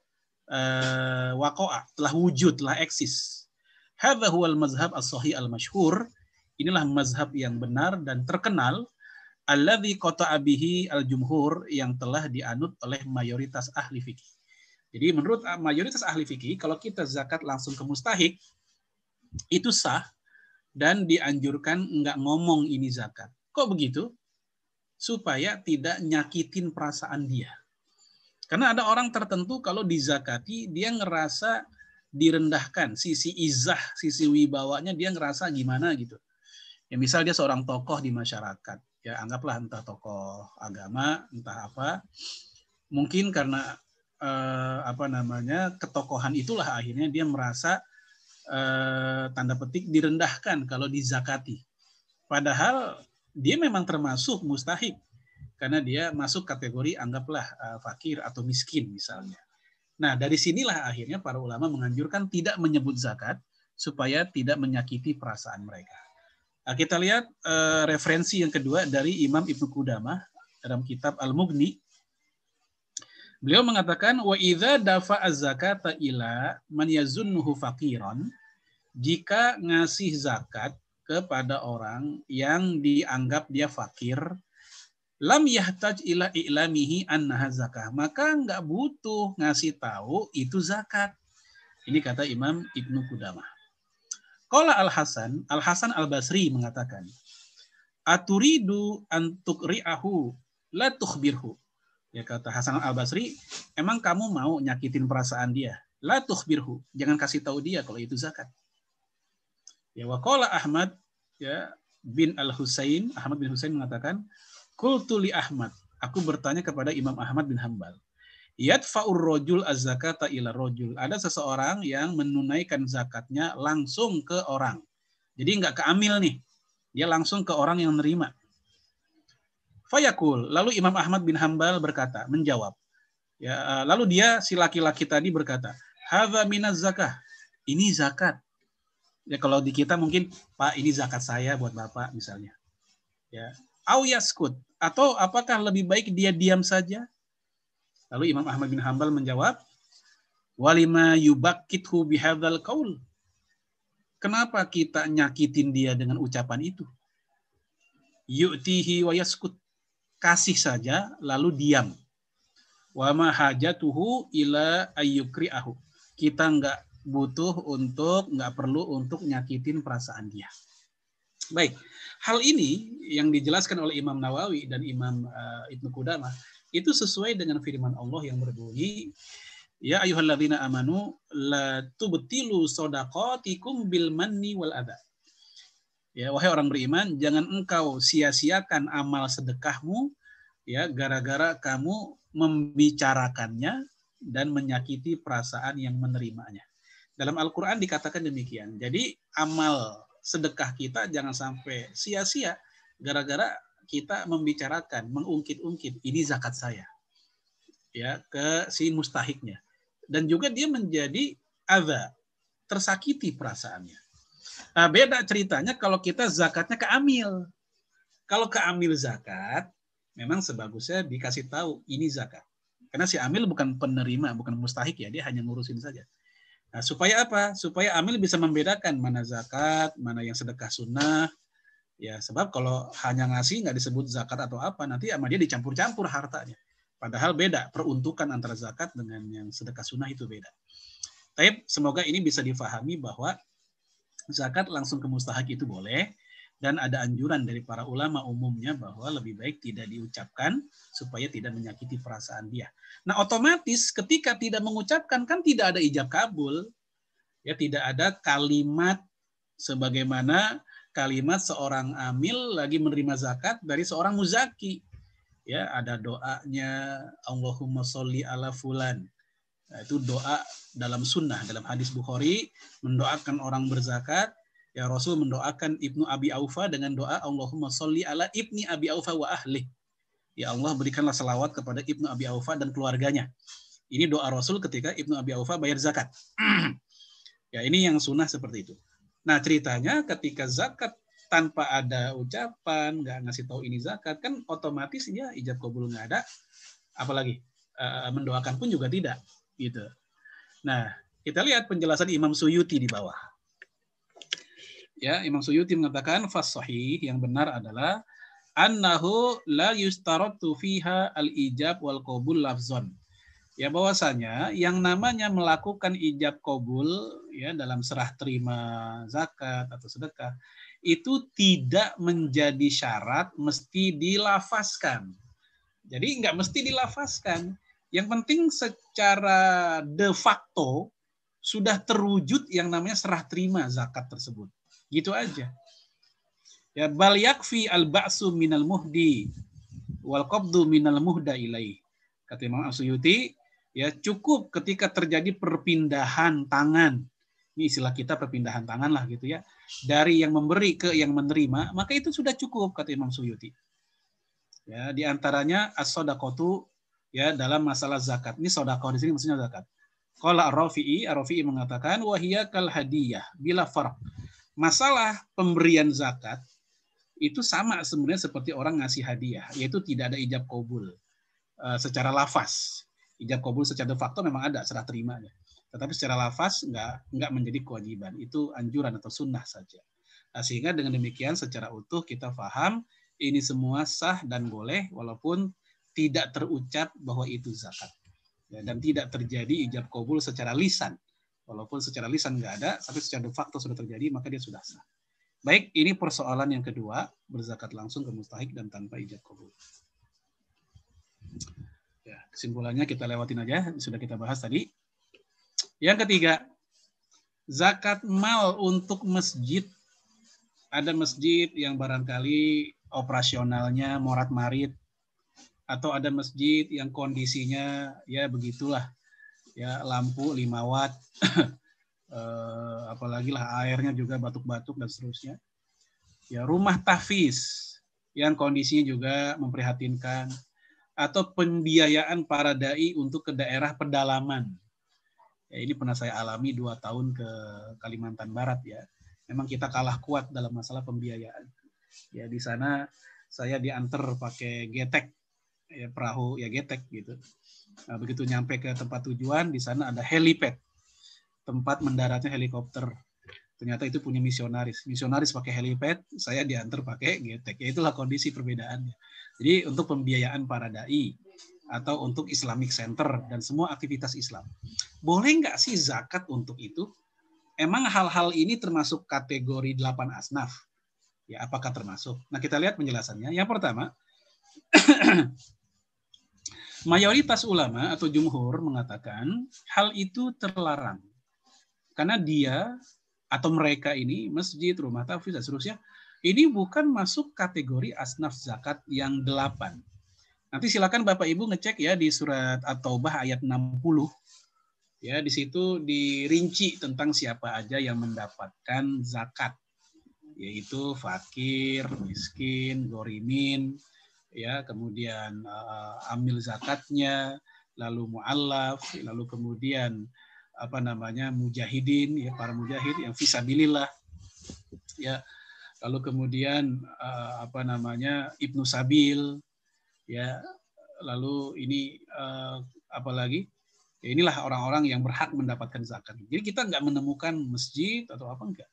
uh, waqa'a, telah wujud, telah eksis. Hadha huwal mazhab as-sahih al-masyhur. Inilah mazhab yang benar dan terkenal alladzi kota abihi al-jumhur yang telah dianut oleh mayoritas ahli fikih. Jadi menurut mayoritas ahli fikih, kalau kita zakat langsung ke mustahik, itu sah dan dianjurkan nggak ngomong ini zakat. Kok begitu? Supaya tidak nyakitin perasaan dia. Karena ada orang tertentu kalau dizakati, dia ngerasa direndahkan. Sisi izah, sisi wibawanya dia ngerasa gimana gitu. Ya misal dia seorang tokoh di masyarakat ya anggaplah entah tokoh agama entah apa mungkin karena eh, apa namanya ketokohan itulah akhirnya dia merasa eh, tanda petik direndahkan kalau dizakati. Padahal dia memang termasuk mustahik karena dia masuk kategori anggaplah eh, fakir atau miskin misalnya. Nah dari sinilah akhirnya para ulama menganjurkan tidak menyebut zakat supaya tidak menyakiti perasaan mereka. Nah, kita lihat uh, referensi yang kedua dari Imam Ibnu Qudamah dalam kitab Al-Mughni. Beliau mengatakan wa idza dafa az-zakata ila man yazunnuhu faqiran jika ngasih zakat kepada orang yang dianggap dia fakir lam yahtaj ila i'lamihi annaha zakah maka nggak butuh ngasih tahu itu zakat ini kata Imam Ibnu Qudamah Qala Al-Hasan, Al-Hasan Al-Basri mengatakan, Aturidu antuk ri'ahu la tukhbirhu. Ya kata Hasan Al-Basri, emang kamu mau nyakitin perasaan dia? La tukhbirhu. Jangan kasih tahu dia kalau itu zakat. Ya waqala Ahmad ya bin Al-Husain, Ahmad bin Husain mengatakan, Qultu li Ahmad. Aku bertanya kepada Imam Ahmad bin Hambal yadfa'ur rojul az-zakata ila rojul. Ada seseorang yang menunaikan zakatnya langsung ke orang. Jadi nggak ke amil nih. Dia langsung ke orang yang menerima. Fayakul. Lalu Imam Ahmad bin Hambal berkata, menjawab. Ya, eh, lalu dia si laki-laki tadi berkata, Hadza minaz zakah. ini zakat. Ya kalau di kita mungkin Pak ini zakat saya buat Bapak misalnya. Ya. Au yaskut atau apakah lebih baik dia diam saja? Lalu Imam Ahmad bin Hambal menjawab, walima yubakkithu bihadzal qaul. Kenapa kita nyakitin dia dengan ucapan itu? Yu'tihi wa. Kasih saja lalu diam. Wa ma hajatuhu ila ayyukri'ahu. Kita nggak butuh untuk, nggak perlu untuk nyakitin perasaan dia. Baik, hal ini yang dijelaskan oleh Imam Nawawi dan Imam uh, Ibnu Qudamah itu sesuai dengan firman Allah yang berbunyi Ya ayyuhalladzina amanu la tubtilu sadaqatikum bil manni wal adha. Ya wahai orang beriman, jangan engkau sia-siakan amal sedekahmu ya gara-gara kamu membicarakannya dan menyakiti perasaan yang menerimanya. Dalam Al-Qur'an dikatakan demikian. Jadi amal sedekah kita jangan sampai sia-sia gara-gara kita membicarakan, mengungkit-ungkit, ini zakat saya. Ya, ke si mustahiknya. Dan juga dia menjadi ada tersakiti perasaannya. Nah, beda ceritanya kalau kita zakatnya ke amil. Kalau ke amil zakat, memang sebagusnya dikasih tahu ini zakat. Karena si amil bukan penerima, bukan mustahik ya, dia hanya ngurusin saja. Nah, supaya apa? Supaya amil bisa membedakan mana zakat, mana yang sedekah sunnah, Ya, sebab kalau hanya ngasih nggak disebut zakat atau apa, nanti sama dia dicampur-campur hartanya. Padahal beda peruntukan antara zakat dengan yang sedekah sunnah itu beda. Tapi semoga ini bisa difahami bahwa zakat langsung ke mustahak itu boleh dan ada anjuran dari para ulama umumnya bahwa lebih baik tidak diucapkan supaya tidak menyakiti perasaan dia. Nah, otomatis ketika tidak mengucapkan kan tidak ada ijab kabul. Ya, tidak ada kalimat sebagaimana kalimat seorang amil lagi menerima zakat dari seorang muzaki. Ya, ada doanya Allahumma sholli ala fulan. Nah, itu doa dalam sunnah, dalam hadis Bukhari, mendoakan orang berzakat. Ya Rasul mendoakan Ibnu Abi Aufa dengan doa Allahumma sholli ala Ibni Abi Aufa wa ahli. Ya Allah berikanlah selawat kepada Ibnu Abi Aufa dan keluarganya. Ini doa Rasul ketika Ibnu Abi Aufa bayar zakat. ya ini yang sunnah seperti itu. Nah ceritanya ketika zakat tanpa ada ucapan, nggak ngasih tahu ini zakat, kan otomatis ya ijab kabul nggak ada, apalagi uh, mendoakan pun juga tidak, gitu. Nah kita lihat penjelasan Imam Suyuti di bawah. Ya Imam Suyuti mengatakan fasohi yang benar adalah annahu la yustaratu fiha al ijab wal qabul lafzon ya bahwasanya yang namanya melakukan ijab kabul ya dalam serah terima zakat atau sedekah itu tidak menjadi syarat mesti dilafaskan. Jadi nggak mesti dilafaskan. Yang penting secara de facto sudah terwujud yang namanya serah terima zakat tersebut. Gitu aja. Ya bal yakfi al ba'su minal muhdi wal qabdu minal muhda ilaih. Kata Imam Asyuti, ya cukup ketika terjadi perpindahan tangan ini istilah kita perpindahan tangan lah gitu ya dari yang memberi ke yang menerima maka itu sudah cukup kata Imam Suyuti ya di antaranya as sodakotu ya dalam masalah zakat ini sodakoh di sini maksudnya zakat kalau Ar-Rafi'i Ar-Rafi'i mengatakan wahia kal hadiyah bila farq masalah pemberian zakat itu sama sebenarnya seperti orang ngasih hadiah yaitu tidak ada ijab kabul uh, secara lafaz ijab kabul secara de facto memang ada serah terimanya. Tetapi secara lafaz nggak nggak menjadi kewajiban. Itu anjuran atau sunnah saja. Nah, sehingga dengan demikian secara utuh kita paham ini semua sah dan boleh walaupun tidak terucap bahwa itu zakat. Ya, dan tidak terjadi ijab kabul secara lisan. Walaupun secara lisan nggak ada, tapi secara de facto sudah terjadi, maka dia sudah sah. Baik, ini persoalan yang kedua, berzakat langsung ke mustahik dan tanpa ijab kabul. Ya, kesimpulannya kita lewatin aja, sudah kita bahas tadi. Yang ketiga, zakat mal untuk masjid. Ada masjid yang barangkali operasionalnya morat marit atau ada masjid yang kondisinya ya begitulah ya lampu 5 watt eh, apalagi lah airnya juga batuk-batuk dan seterusnya ya rumah tahfiz yang kondisinya juga memprihatinkan atau pembiayaan para dai untuk ke daerah pedalaman. Ya, ini pernah saya alami dua tahun ke Kalimantan Barat ya. Memang kita kalah kuat dalam masalah pembiayaan. Ya di sana saya diantar pakai getek ya perahu ya getek gitu. Nah, begitu nyampe ke tempat tujuan di sana ada helipad tempat mendaratnya helikopter. Ternyata itu punya misionaris. Misionaris pakai helipad, saya diantar pakai getek. Ya itulah kondisi perbedaannya. Jadi untuk pembiayaan para dai atau untuk Islamic Center dan semua aktivitas Islam. Boleh nggak sih zakat untuk itu? Emang hal-hal ini termasuk kategori delapan asnaf? Ya, apakah termasuk? Nah, kita lihat penjelasannya. Yang pertama, mayoritas ulama atau jumhur mengatakan hal itu terlarang. Karena dia atau mereka ini, masjid, rumah tafsir, dan seterusnya, ini bukan masuk kategori asnaf zakat yang delapan Nanti silakan Bapak Ibu ngecek ya di surat At-Taubah ayat 60. Ya, di situ dirinci tentang siapa aja yang mendapatkan zakat yaitu fakir, miskin, gorimin, ya, kemudian uh, amil zakatnya, lalu muallaf, lalu kemudian apa namanya mujahidin ya para mujahid yang visabilillah ya. Lalu kemudian uh, apa namanya ibnu sabil ya. Lalu ini uh, apa lagi? Ya inilah orang-orang yang berhak mendapatkan zakat. Jadi kita nggak menemukan masjid atau apa enggak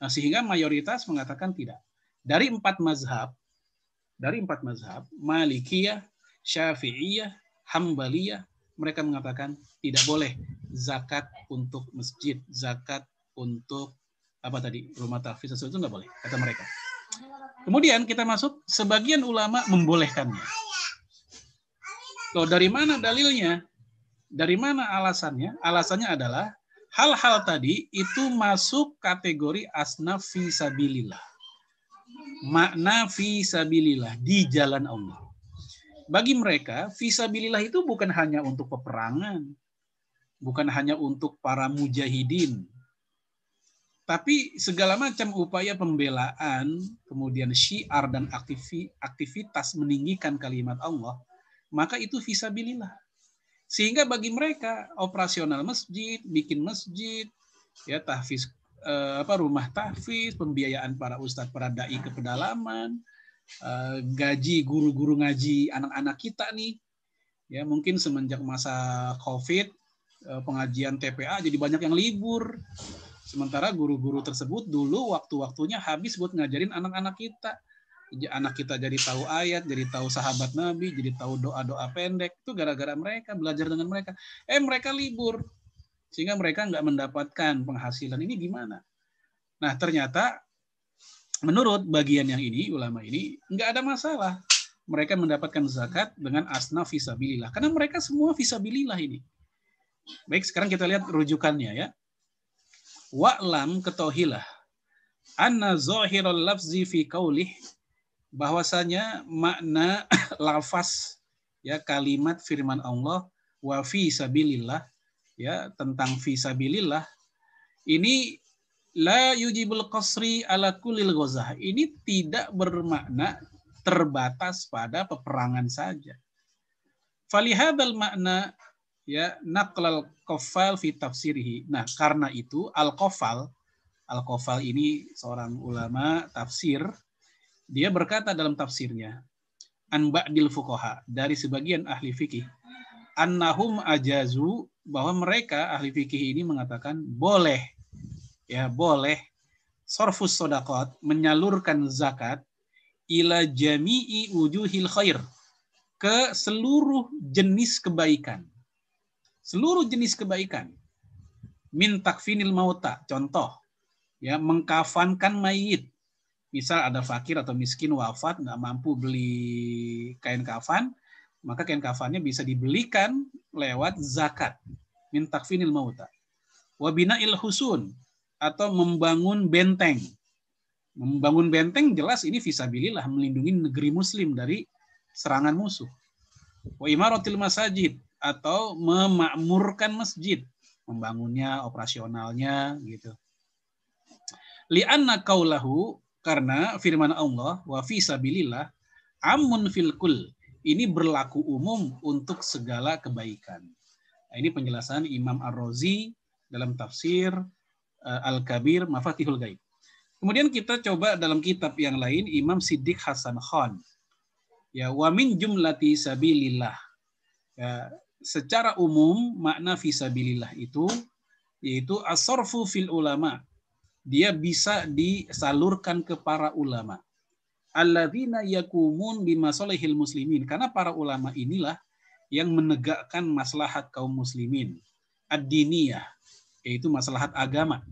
nah sehingga mayoritas mengatakan tidak. Dari empat mazhab dari empat mazhab malikiyah syafi'iyah hambaliyah mereka mengatakan tidak boleh zakat untuk masjid zakat untuk apa tadi rumah tahfiz itu nggak boleh kata mereka kemudian kita masuk sebagian ulama membolehkannya Loh, dari mana dalilnya? Dari mana alasannya? Alasannya adalah hal-hal tadi itu masuk kategori asnaf fisabilillah. Makna fisabilillah di jalan Allah. Bagi mereka, fisabilillah itu bukan hanya untuk peperangan, bukan hanya untuk para mujahidin, tapi segala macam upaya pembelaan, kemudian syiar dan aktivitas meninggikan kalimat Allah maka itu visabilillah. Sehingga bagi mereka operasional masjid, bikin masjid, ya tahfiz eh, apa rumah tahfiz, pembiayaan para ustadz, para dai ke pedalaman, eh, gaji guru-guru ngaji anak-anak kita nih. Ya, mungkin semenjak masa Covid eh, pengajian TPA jadi banyak yang libur. Sementara guru-guru tersebut dulu waktu-waktunya habis buat ngajarin anak-anak kita anak kita jadi tahu ayat, jadi tahu sahabat Nabi, jadi tahu doa-doa pendek. Itu gara-gara mereka belajar dengan mereka. Eh mereka libur sehingga mereka nggak mendapatkan penghasilan. Ini gimana? Nah ternyata menurut bagian yang ini ulama ini nggak ada masalah mereka mendapatkan zakat dengan asna visabilillah karena mereka semua visabilillah ini. Baik sekarang kita lihat rujukannya ya. Wa'lam ketohilah anna zahirul lafzi fi qaulih bahwasanya makna lafaz ya kalimat firman Allah wa fi sabilillah ya tentang fi sabilillah ini la yujibul qasri ala kulil ghazah. Ini tidak bermakna terbatas pada peperangan saja. Falihadal makna ya naqlal qafal fi tafsirihi. Nah karena itu al qafal al qafal ini seorang ulama tafsir dia berkata dalam tafsirnya, an ba'dil fuqaha dari sebagian ahli fikih, annahum ajazu bahwa mereka ahli fikih ini mengatakan boleh ya boleh sorfus sodakot menyalurkan zakat ila jami'i wujuhil khair ke seluruh jenis kebaikan. Seluruh jenis kebaikan. Min takfinil mauta, contoh. ya Mengkafankan mayit misal ada fakir atau miskin wafat nggak mampu beli kain kafan, maka kain kafannya bisa dibelikan lewat zakat min takfinil mauta. Wabina il husun atau membangun benteng. Membangun benteng jelas ini visabilillah melindungi negeri muslim dari serangan musuh. Wa imaratil masajid atau memakmurkan masjid, membangunnya, operasionalnya gitu. Lianna kaulahu karena firman Allah wa fi sabilillah amun fil kul ini berlaku umum untuk segala kebaikan. Nah, ini penjelasan Imam Ar-Razi dalam tafsir uh, Al-Kabir Mafatihul Gaib. Kemudian kita coba dalam kitab yang lain Imam Siddiq Hasan Khan. Ya, wa min jumlati sabilillah. Ya, secara umum makna fisabilillah itu yaitu asorfu fil ulama. Dia bisa disalurkan ke para ulama. Alladzina yakumun bimasalihil muslimin. Karena para ulama inilah yang menegakkan maslahat kaum muslimin. Ad-diniyah, yaitu maslahat agama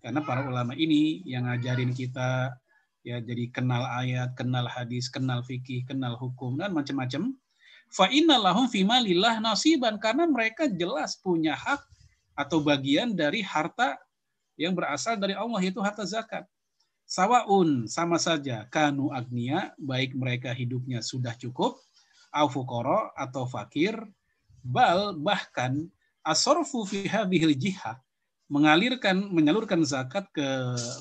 karena para ulama ini yang ngajarin kita ya jadi kenal ayat, kenal hadis, kenal fikih, kenal hukum dan macam-macam. Fa innalahum nasiban karena mereka jelas punya hak atau bagian dari harta yang berasal dari Allah itu harta zakat. Sawaun sama saja. Kanu agnia baik mereka hidupnya sudah cukup. Au fuqara atau fakir. Bal bahkan asorfu fi hadhil jihah mengalirkan menyalurkan zakat ke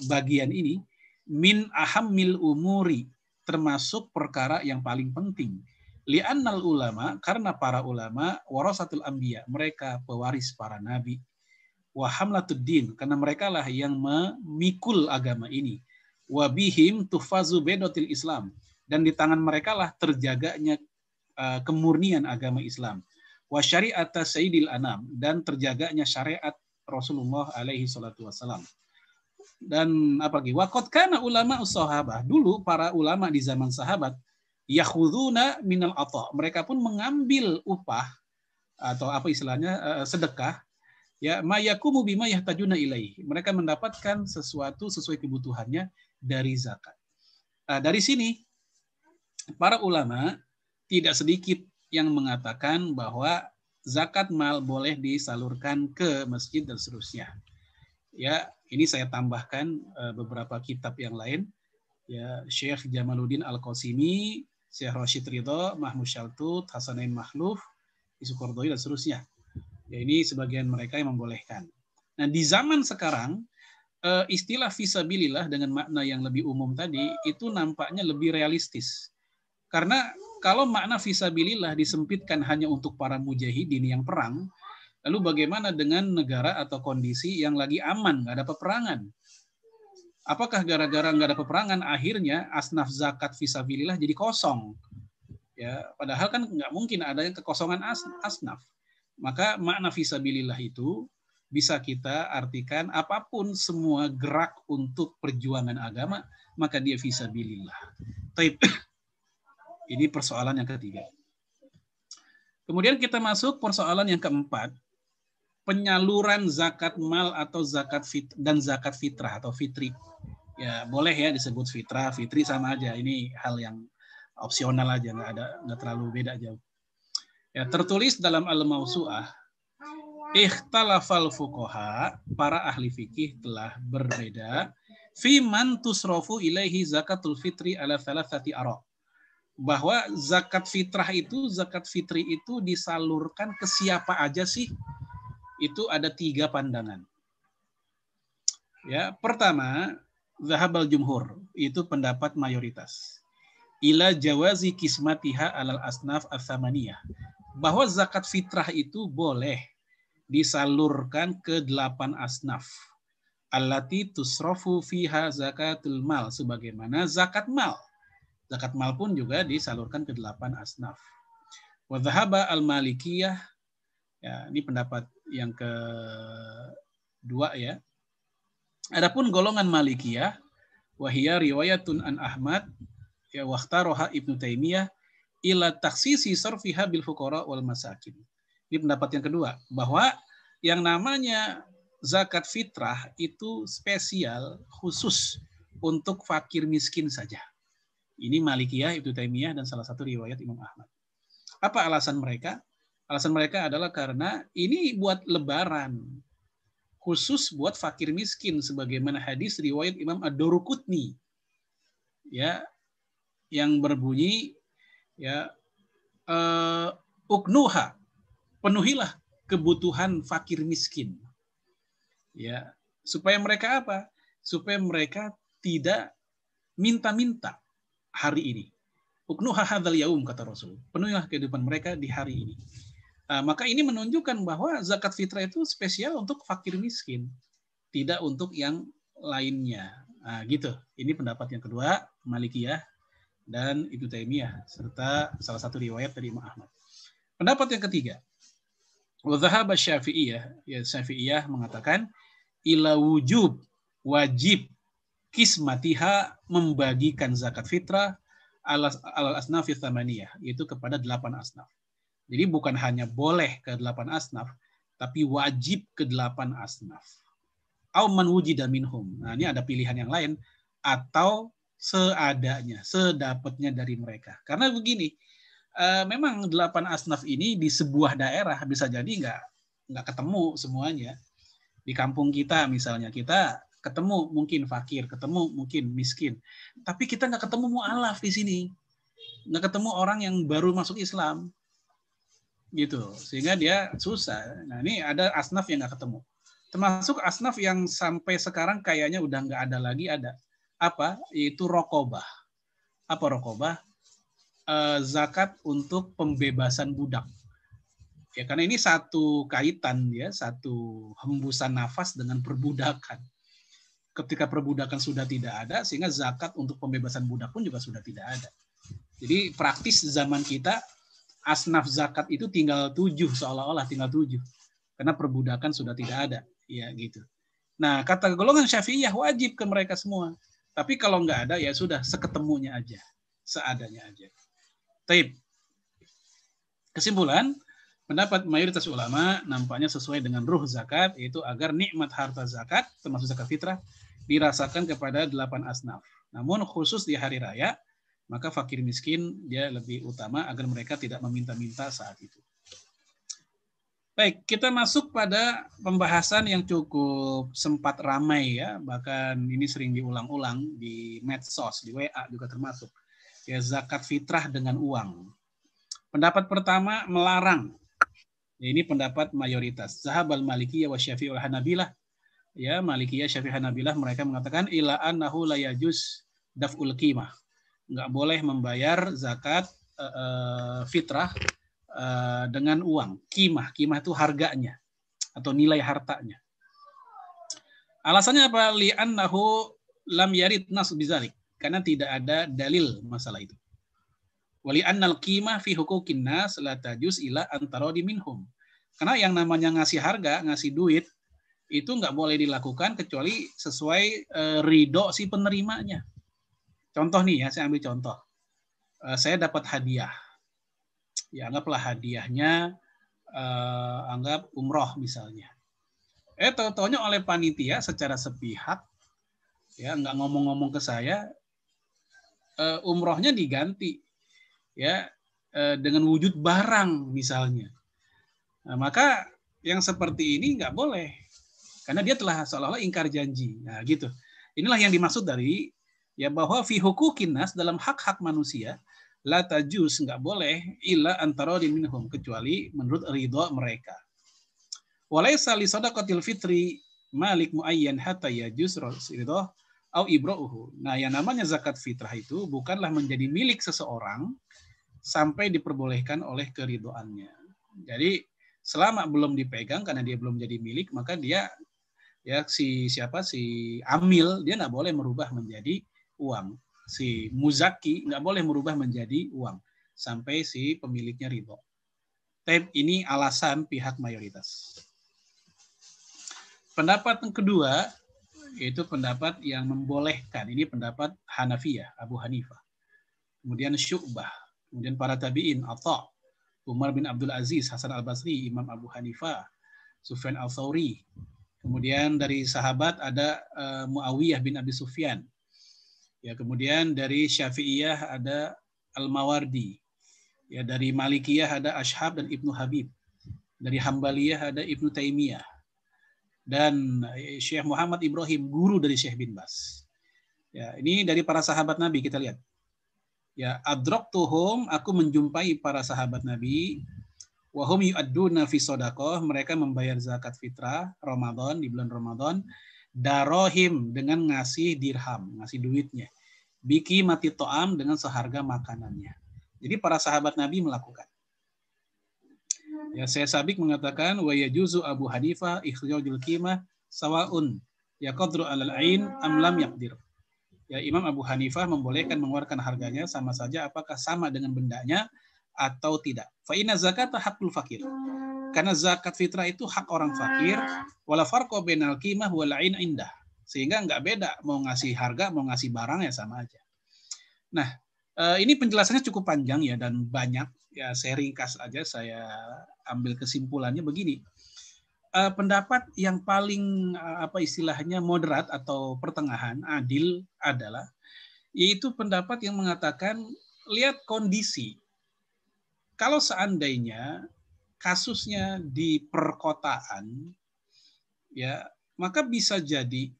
bagian ini min ahammil umuri termasuk perkara yang paling penting. Li'annal ulama karena para ulama warasatul anbiya mereka pewaris para nabi. Wa karena mereka lah yang memikul agama ini wa bihim tufazu bedotil islam dan di tangan mereka lah terjaganya uh, kemurnian agama Islam wa syariat sayyidil anam dan terjaganya syariat Rasulullah alaihi salatu wasalam. Dan apa lagi? Waqad kana ulama sahabah. Dulu para ulama di zaman sahabat yakhuduna minal atha. Mereka pun mengambil upah atau apa istilahnya eh, sedekah ya mayakumu bima yahtajuna ilaih. Mereka mendapatkan sesuatu sesuai kebutuhannya dari zakat. Nah, dari sini para ulama tidak sedikit yang mengatakan bahwa zakat mal boleh disalurkan ke masjid dan seterusnya. Ya, ini saya tambahkan uh, beberapa kitab yang lain. Ya, Syekh Jamaluddin Al-Qasimi, Syekh Rashid Ridho, Mahmud Shaltut, Hasanain Mahluf, Isu Kordoi, dan seterusnya. Ya, ini sebagian mereka yang membolehkan. Nah, di zaman sekarang, istilah visabilillah dengan makna yang lebih umum tadi, itu nampaknya lebih realistis. Karena kalau makna visabilillah disempitkan hanya untuk para mujahidin yang perang, lalu bagaimana dengan negara atau kondisi yang lagi aman, nggak ada peperangan? Apakah gara-gara nggak ada peperangan, akhirnya asnaf zakat visabilillah jadi kosong? Ya, padahal kan nggak mungkin ada yang kekosongan as, asnaf. Maka makna visabilillah itu bisa kita artikan apa pun semua gerak untuk perjuangan agama, maka dia visabilillah. Tapi ini persoalan yang ketiga. Kemudian kita masuk persoalan yang keempat, penyaluran zakat mal atau zakat fit dan zakat fitrah atau fitri. Ya boleh ya disebut fitrah, fitri sama aja. Ini hal yang opsional aja, nggak ada nggak terlalu beda jauh. Ya tertulis dalam al-mausuah, ikhtalafal fuqaha, para ahli fikih telah berbeda fi man tusrofu ilaihi zakatul fitri ala thalathati ara bahwa zakat fitrah itu, zakat fitri itu disalurkan ke siapa aja sih? Itu ada tiga pandangan. Ya, pertama, zahabal jumhur, itu pendapat mayoritas. Ila jawazi kismatiha alal asnaf athamaniyah. Bahwa zakat fitrah itu boleh disalurkan ke delapan asnaf. Allati tusrofu fiha zakatul mal. Sebagaimana zakat mal Zakat mal pun juga disalurkan ke delapan asnaf. Wadhaba al-malikiyah, ya, ini pendapat yang kedua ya. Adapun golongan malikiyah, wahia riwayatun an Ahmad, ya wahtaroha ibnu Taimiyah, ila taksisi sarfiha bil fuqara wal masakin. Ini pendapat yang kedua, bahwa yang namanya zakat fitrah itu spesial khusus untuk fakir miskin saja. Ini Malikiyah, Ibnu Taimiyah, dan salah satu riwayat Imam Ahmad. Apa alasan mereka? Alasan mereka adalah karena ini buat lebaran. Khusus buat fakir miskin. Sebagaimana hadis riwayat Imam Ad-Durukutni. Ya, yang berbunyi ya uh, uknuha penuhilah kebutuhan fakir miskin ya supaya mereka apa supaya mereka tidak minta-minta hari ini. Uknuha hadzal yaum kata Rasul. Penuhilah kehidupan mereka di hari ini. Nah, maka ini menunjukkan bahwa zakat fitrah itu spesial untuk fakir miskin, tidak untuk yang lainnya. Nah, gitu. Ini pendapat yang kedua, Malikiyah dan Ibnu Taimiyah serta salah satu riwayat dari Imam Ahmad. Pendapat yang ketiga, Wadhahab Syafi'iyah, ya Syafi'iyah mengatakan ila wujub wajib kismatiha membagikan zakat fitrah al asnaf thamaniyah yaitu kepada delapan asnaf. Jadi bukan hanya boleh ke delapan asnaf, tapi wajib ke delapan asnaf. Au man wujida minhum. Nah, ini ada pilihan yang lain atau seadanya, sedapatnya dari mereka. Karena begini, uh, memang delapan asnaf ini di sebuah daerah bisa jadi nggak nggak ketemu semuanya. Di kampung kita misalnya kita ketemu mungkin fakir, ketemu mungkin miskin, tapi kita nggak ketemu mualaf di sini, nggak ketemu orang yang baru masuk Islam, gitu, sehingga dia susah. Nah ini ada asnaf yang nggak ketemu, termasuk asnaf yang sampai sekarang kayaknya udah nggak ada lagi ada apa? Itu rokobah. Apa rokobah? Eh, zakat untuk pembebasan budak. Ya karena ini satu kaitan ya, satu hembusan nafas dengan perbudakan. Ketika perbudakan sudah tidak ada, sehingga zakat untuk pembebasan budak pun juga sudah tidak ada. Jadi praktis zaman kita asnaf zakat itu tinggal tujuh seolah-olah tinggal tujuh karena perbudakan sudah tidak ada ya gitu. Nah kata golongan syafi'iyah wajib ke mereka semua. Tapi kalau nggak ada ya sudah seketemunya aja, seadanya aja. Taib. Kesimpulan, pendapat mayoritas ulama nampaknya sesuai dengan ruh zakat, yaitu agar nikmat harta zakat, termasuk zakat fitrah, dirasakan kepada delapan asnaf. Namun khusus di hari raya, maka fakir miskin dia lebih utama agar mereka tidak meminta-minta saat itu. Baik, kita masuk pada pembahasan yang cukup sempat ramai ya, bahkan ini sering diulang-ulang di medsos, di WA juga termasuk ya zakat fitrah dengan uang. Pendapat pertama melarang. Ya, ini pendapat mayoritas. Zahabal Malikiyah wa Syafi'i wal Hanabilah. Ya, Malikiyah, Syafi'i, Hanabilah mereka mengatakan ila annahu la yajuz daf'ul qimah. Enggak boleh membayar zakat uh, fitrah uh, dengan uang. Qimah, qimah itu harganya atau nilai hartanya. Alasannya apa? Li annahu lam yarid nas bizalik karena tidak ada dalil masalah itu. Wali annal qimah fi hukukin nas la tajus ila antarodi minhum. Karena yang namanya ngasih harga, ngasih duit itu nggak boleh dilakukan kecuali sesuai e, ridho si penerimanya. Contoh nih ya, saya ambil contoh. E, saya dapat hadiah. Ya anggaplah hadiahnya e, anggap umroh misalnya. Eh tahu-taunya oleh panitia secara sepihak ya nggak ngomong-ngomong ke saya umrohnya diganti ya uh, dengan wujud barang misalnya. Nah, maka yang seperti ini nggak boleh karena dia telah seolah-olah ingkar janji. Nah, gitu. Inilah yang dimaksud dari ya bahwa fi hukukinas dalam hak-hak manusia la tajus nggak boleh illa antara minhum kecuali menurut ridho mereka. Walaysa li sadaqatil fitri malik muayyan hatta ridho au ibra'uhu. Nah, yang namanya zakat fitrah itu bukanlah menjadi milik seseorang sampai diperbolehkan oleh keridoannya. Jadi selama belum dipegang karena dia belum jadi milik, maka dia ya si siapa si amil dia nggak boleh merubah menjadi uang. Si muzaki nggak boleh merubah menjadi uang sampai si pemiliknya ridho. Tapi ini alasan pihak mayoritas. Pendapat yang kedua, yaitu pendapat yang membolehkan. Ini pendapat Hanafiyah, Abu Hanifah. Kemudian Syu'bah, kemudian para tabi'in, Atha, Umar bin Abdul Aziz, Hasan al-Basri, Imam Abu Hanifah, Sufyan al-Thawri. Kemudian dari sahabat ada uh, Muawiyah bin Abi Sufyan. Ya, kemudian dari Syafi'iyah ada Al-Mawardi. Ya, dari Malikiyah ada Ashab dan Ibnu Habib. Dari Hambaliyah ada Ibnu Taimiyah dan eh, Syekh Muhammad Ibrahim guru dari Syekh bin Bas. Ya, ini dari para sahabat Nabi kita lihat. Ya, adraktuhum aku menjumpai para sahabat Nabi wahum yu'adduna fi sadaqah mereka membayar zakat fitrah Ramadan di bulan Ramadan darohim dengan ngasih dirham, ngasih duitnya. Biki mati to'am dengan seharga makanannya. Jadi para sahabat Nabi melakukan. Ya, saya Sabik mengatakan wa yajuzu Abu Hanifah ikhrajul qimah sawaun yaqadru alal ain am lam yaqdir. Ya, Imam Abu Hanifah membolehkan mengeluarkan harganya sama saja apakah sama dengan bendanya atau tidak. Fa inna zakata hakul fakir. Karena zakat fitrah itu hak orang fakir, wala farqa bainal qimah wal ain indah. Sehingga nggak beda mau ngasih harga, mau ngasih barang ya sama aja. Nah, eh, ini penjelasannya cukup panjang ya dan banyak. Ya saya ringkas aja, saya ambil kesimpulannya begini. Eh, pendapat yang paling eh, apa istilahnya moderat atau pertengahan, adil adalah yaitu pendapat yang mengatakan lihat kondisi. Kalau seandainya kasusnya di perkotaan, ya maka bisa jadi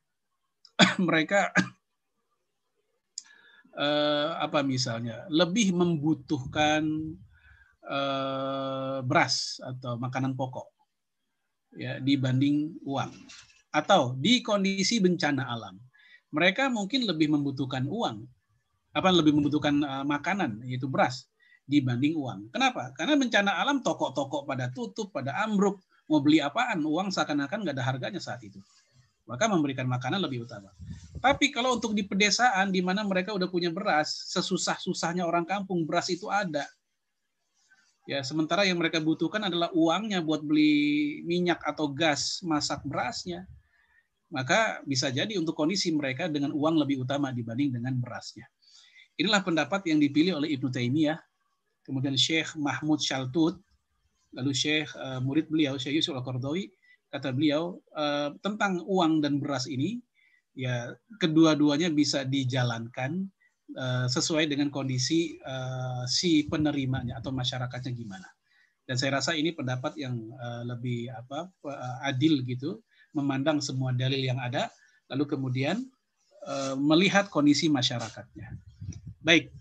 mereka eh, apa misalnya lebih membutuhkan eh, beras atau makanan pokok ya dibanding uang atau di kondisi bencana alam. Mereka mungkin lebih membutuhkan uang apa lebih membutuhkan uh, makanan yaitu beras dibanding uang. Kenapa? Karena bencana alam toko-toko pada tutup pada ambruk mau beli apaan uang seakan-akan nggak ada harganya saat itu. Maka memberikan makanan lebih utama. Tapi kalau untuk di pedesaan di mana mereka udah punya beras sesusah-susahnya orang kampung beras itu ada Ya, sementara yang mereka butuhkan adalah uangnya buat beli minyak atau gas masak berasnya. Maka bisa jadi untuk kondisi mereka dengan uang lebih utama dibanding dengan berasnya. Inilah pendapat yang dipilih oleh Ibnu Taimiyah, kemudian Syekh Mahmud Shaltut, lalu Syekh uh, murid beliau Syekh Yusuf Al-Qardawi, kata beliau uh, tentang uang dan beras ini ya kedua-duanya bisa dijalankan Eh, sesuai dengan kondisi uh, si penerimanya atau masyarakatnya gimana. Dan saya rasa ini pendapat yang uh, lebih apa adil gitu, memandang semua dalil yang ada, lalu kemudian melihat kondisi masyarakatnya. Baik.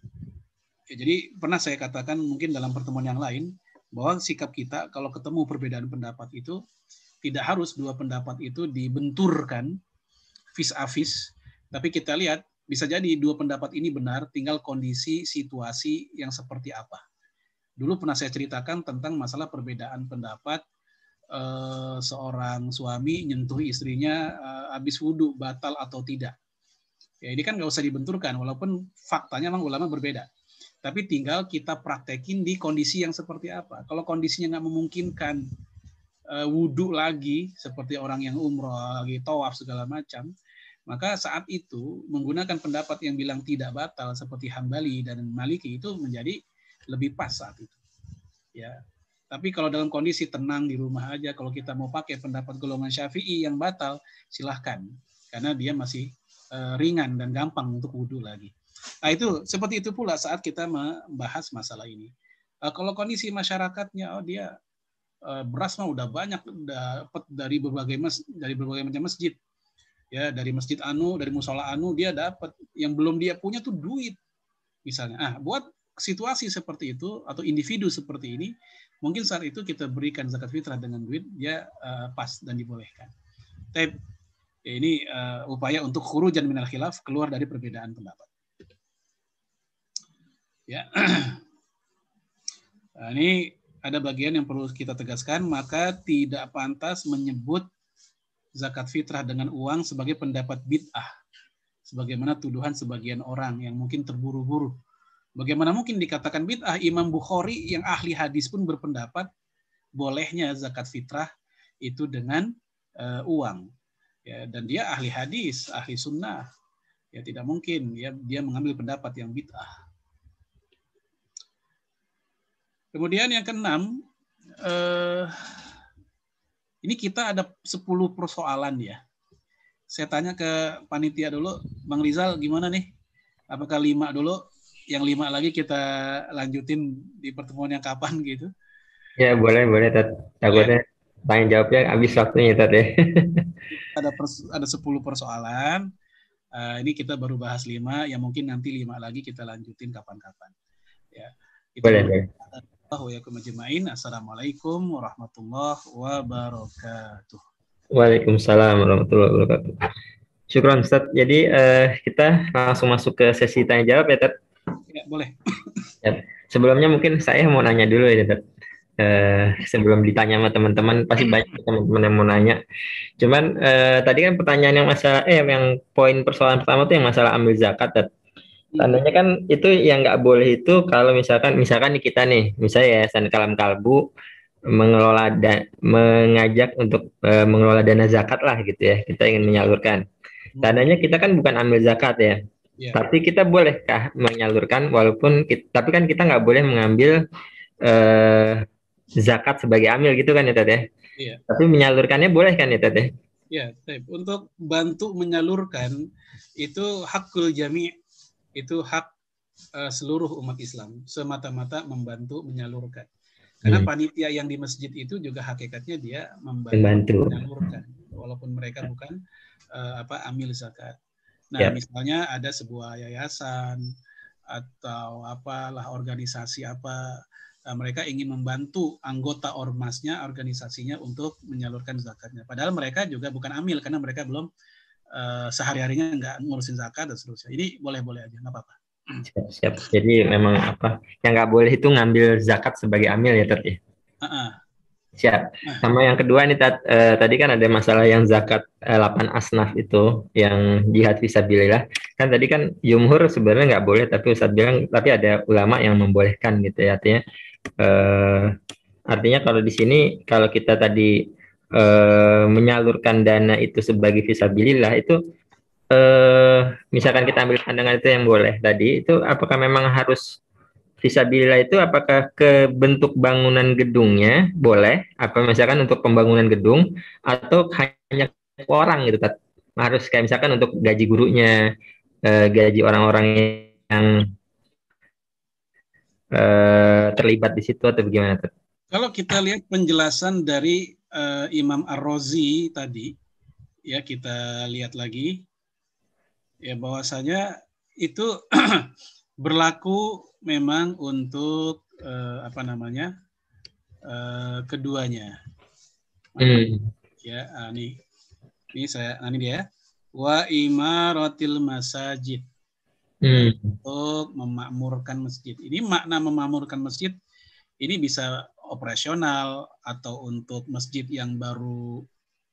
Ya, jadi pernah saya katakan mungkin dalam pertemuan yang lain bahwa sikap kita kalau ketemu perbedaan pendapat itu tidak harus dua pendapat itu dibenturkan vis a vis, tapi kita lihat bisa jadi dua pendapat ini benar, tinggal kondisi situasi yang seperti apa. Dulu pernah saya ceritakan tentang masalah perbedaan pendapat eh, seorang suami nyentuh istrinya eh, habis wudhu batal atau tidak. Ya ini kan nggak usah dibenturkan, walaupun faktanya memang ulama berbeda. Tapi tinggal kita praktekin di kondisi yang seperti apa. Kalau kondisinya nggak memungkinkan eh, wudhu lagi, seperti orang yang umroh lagi tawaf segala macam, maka saat itu menggunakan pendapat yang bilang tidak batal seperti Hambali dan Maliki itu menjadi lebih pas saat itu. Ya. Tapi kalau dalam kondisi tenang di rumah aja, kalau kita mau pakai pendapat golongan Syafi'i yang batal, silahkan. Karena dia masih uh, ringan dan gampang untuk wudhu lagi. Nah itu seperti itu pula saat kita membahas masalah ini. Uh, kalau kondisi masyarakatnya, oh dia uh, beras mah udah banyak dapat dari berbagai mas dari berbagai macam masjid ya dari masjid anu dari musola anu dia dapat. Yang belum dia punya tuh duit misalnya. Ah buat situasi seperti itu atau individu seperti ini mungkin saat itu kita berikan zakat fitrah dengan duit dia uh, pas dan dibolehkan. Tapi ya ini uh, upaya untuk khurujan minal khilaf keluar dari perbedaan pendapat. Ya. Nah, ini ada bagian yang perlu kita tegaskan maka tidak pantas menyebut zakat fitrah dengan uang sebagai pendapat bid'ah. Sebagaimana tuduhan sebagian orang yang mungkin terburu-buru. Bagaimana mungkin dikatakan bid'ah? Imam Bukhari yang ahli hadis pun berpendapat bolehnya zakat fitrah itu dengan uh, uang. Ya, dan dia ahli hadis, ahli sunnah. Ya tidak mungkin ya dia mengambil pendapat yang bid'ah. Kemudian yang keenam, eh, ini kita ada 10 persoalan ya. Saya tanya ke panitia dulu, Bang Rizal gimana nih? Apakah lima dulu? Yang lima lagi kita lanjutin di pertemuan yang kapan gitu? Ya boleh boleh Tat. Takutnya ya. tanya jawabnya habis waktunya Tat ya. ada pers ada 10 persoalan. Uh, ini kita baru bahas lima, yang mungkin nanti lima lagi kita lanjutin kapan-kapan. Ya. boleh, boleh. Assalamualaikum warahmatullahi wabarakatuh. Waalaikumsalam warahmatullahi wabarakatuh. Syukron Ustaz. Jadi uh, kita langsung masuk ke sesi tanya jawab ya Tat. Ya, boleh. Ya. Sebelumnya mungkin saya mau nanya dulu ya Tat. eh, sebelum ditanya sama teman-teman pasti banyak teman-teman yang mau nanya. Cuman eh, tadi kan pertanyaan yang masalah eh yang poin persoalan pertama tuh yang masalah ambil zakat. Dan tandanya kan itu yang nggak boleh itu kalau misalkan misalkan nih kita nih misalnya ya kalam kalbu mengelola dan mengajak untuk eh, mengelola dana zakat lah gitu ya kita ingin menyalurkan tandanya kita kan bukan ambil zakat ya Iya. tapi kita bolehkah menyalurkan walaupun kita, tapi kan kita nggak boleh mengambil eh, zakat sebagai amil gitu kan ya Ted ya Iya. tapi menyalurkannya boleh kan ya Ted ya Ya, baik. untuk bantu menyalurkan itu hakul jami itu hak eh, seluruh umat Islam semata-mata membantu menyalurkan. Karena Hmm. panitia yang di masjid itu juga hakikatnya dia membantu, Membantu. menyalurkan walaupun mereka bukan eh, apa amil zakat. Nah, Ya. misalnya ada sebuah yayasan atau apalah organisasi apa eh, mereka ingin membantu anggota ormasnya, organisasinya untuk menyalurkan zakatnya. Padahal mereka juga bukan amil karena mereka belum eh, sehari-harinya nggak ngurusin zakat dan seterusnya. Ini boleh-boleh aja, nggak apa-apa. siap, siap. jadi memang apa yang nggak boleh itu ngambil zakat sebagai amil ya ya Ah, ah. Siap. Sama yang kedua nih Tat, eh, tadi kan ada masalah yang zakat eh, 8 asnaf itu yang jihad fisabilillah. Kan tadi kan jumhur sebenarnya nggak boleh tapi Ustadz bilang tapi ada ulama yang membolehkan gitu ya artinya eh, artinya kalau di sini kalau kita tadi eh, menyalurkan dana itu sebagai fisabilillah itu eh, misalkan kita ambil pandangan itu yang boleh tadi itu apakah memang harus Fisabilillah itu apakah ke bentuk bangunan gedungnya boleh, apa misalkan untuk pembangunan gedung atau hanya orang gitu, harus kayak misalkan untuk gaji gurunya, eh, gaji orang-orang yang eh, terlibat di situ atau bagaimana? Kalau kita lihat penjelasan dari eh, Imam Ar-Razi tadi, ya kita lihat lagi, ya bahwasanya itu berlaku memang untuk eh, apa namanya eh, keduanya. Hmm. Ya, ah, nih, ini saya, nah, ini dia. Wa imaratil masajid Hmm. untuk memakmurkan masjid. Ini makna memakmurkan masjid ini bisa operasional atau untuk masjid yang baru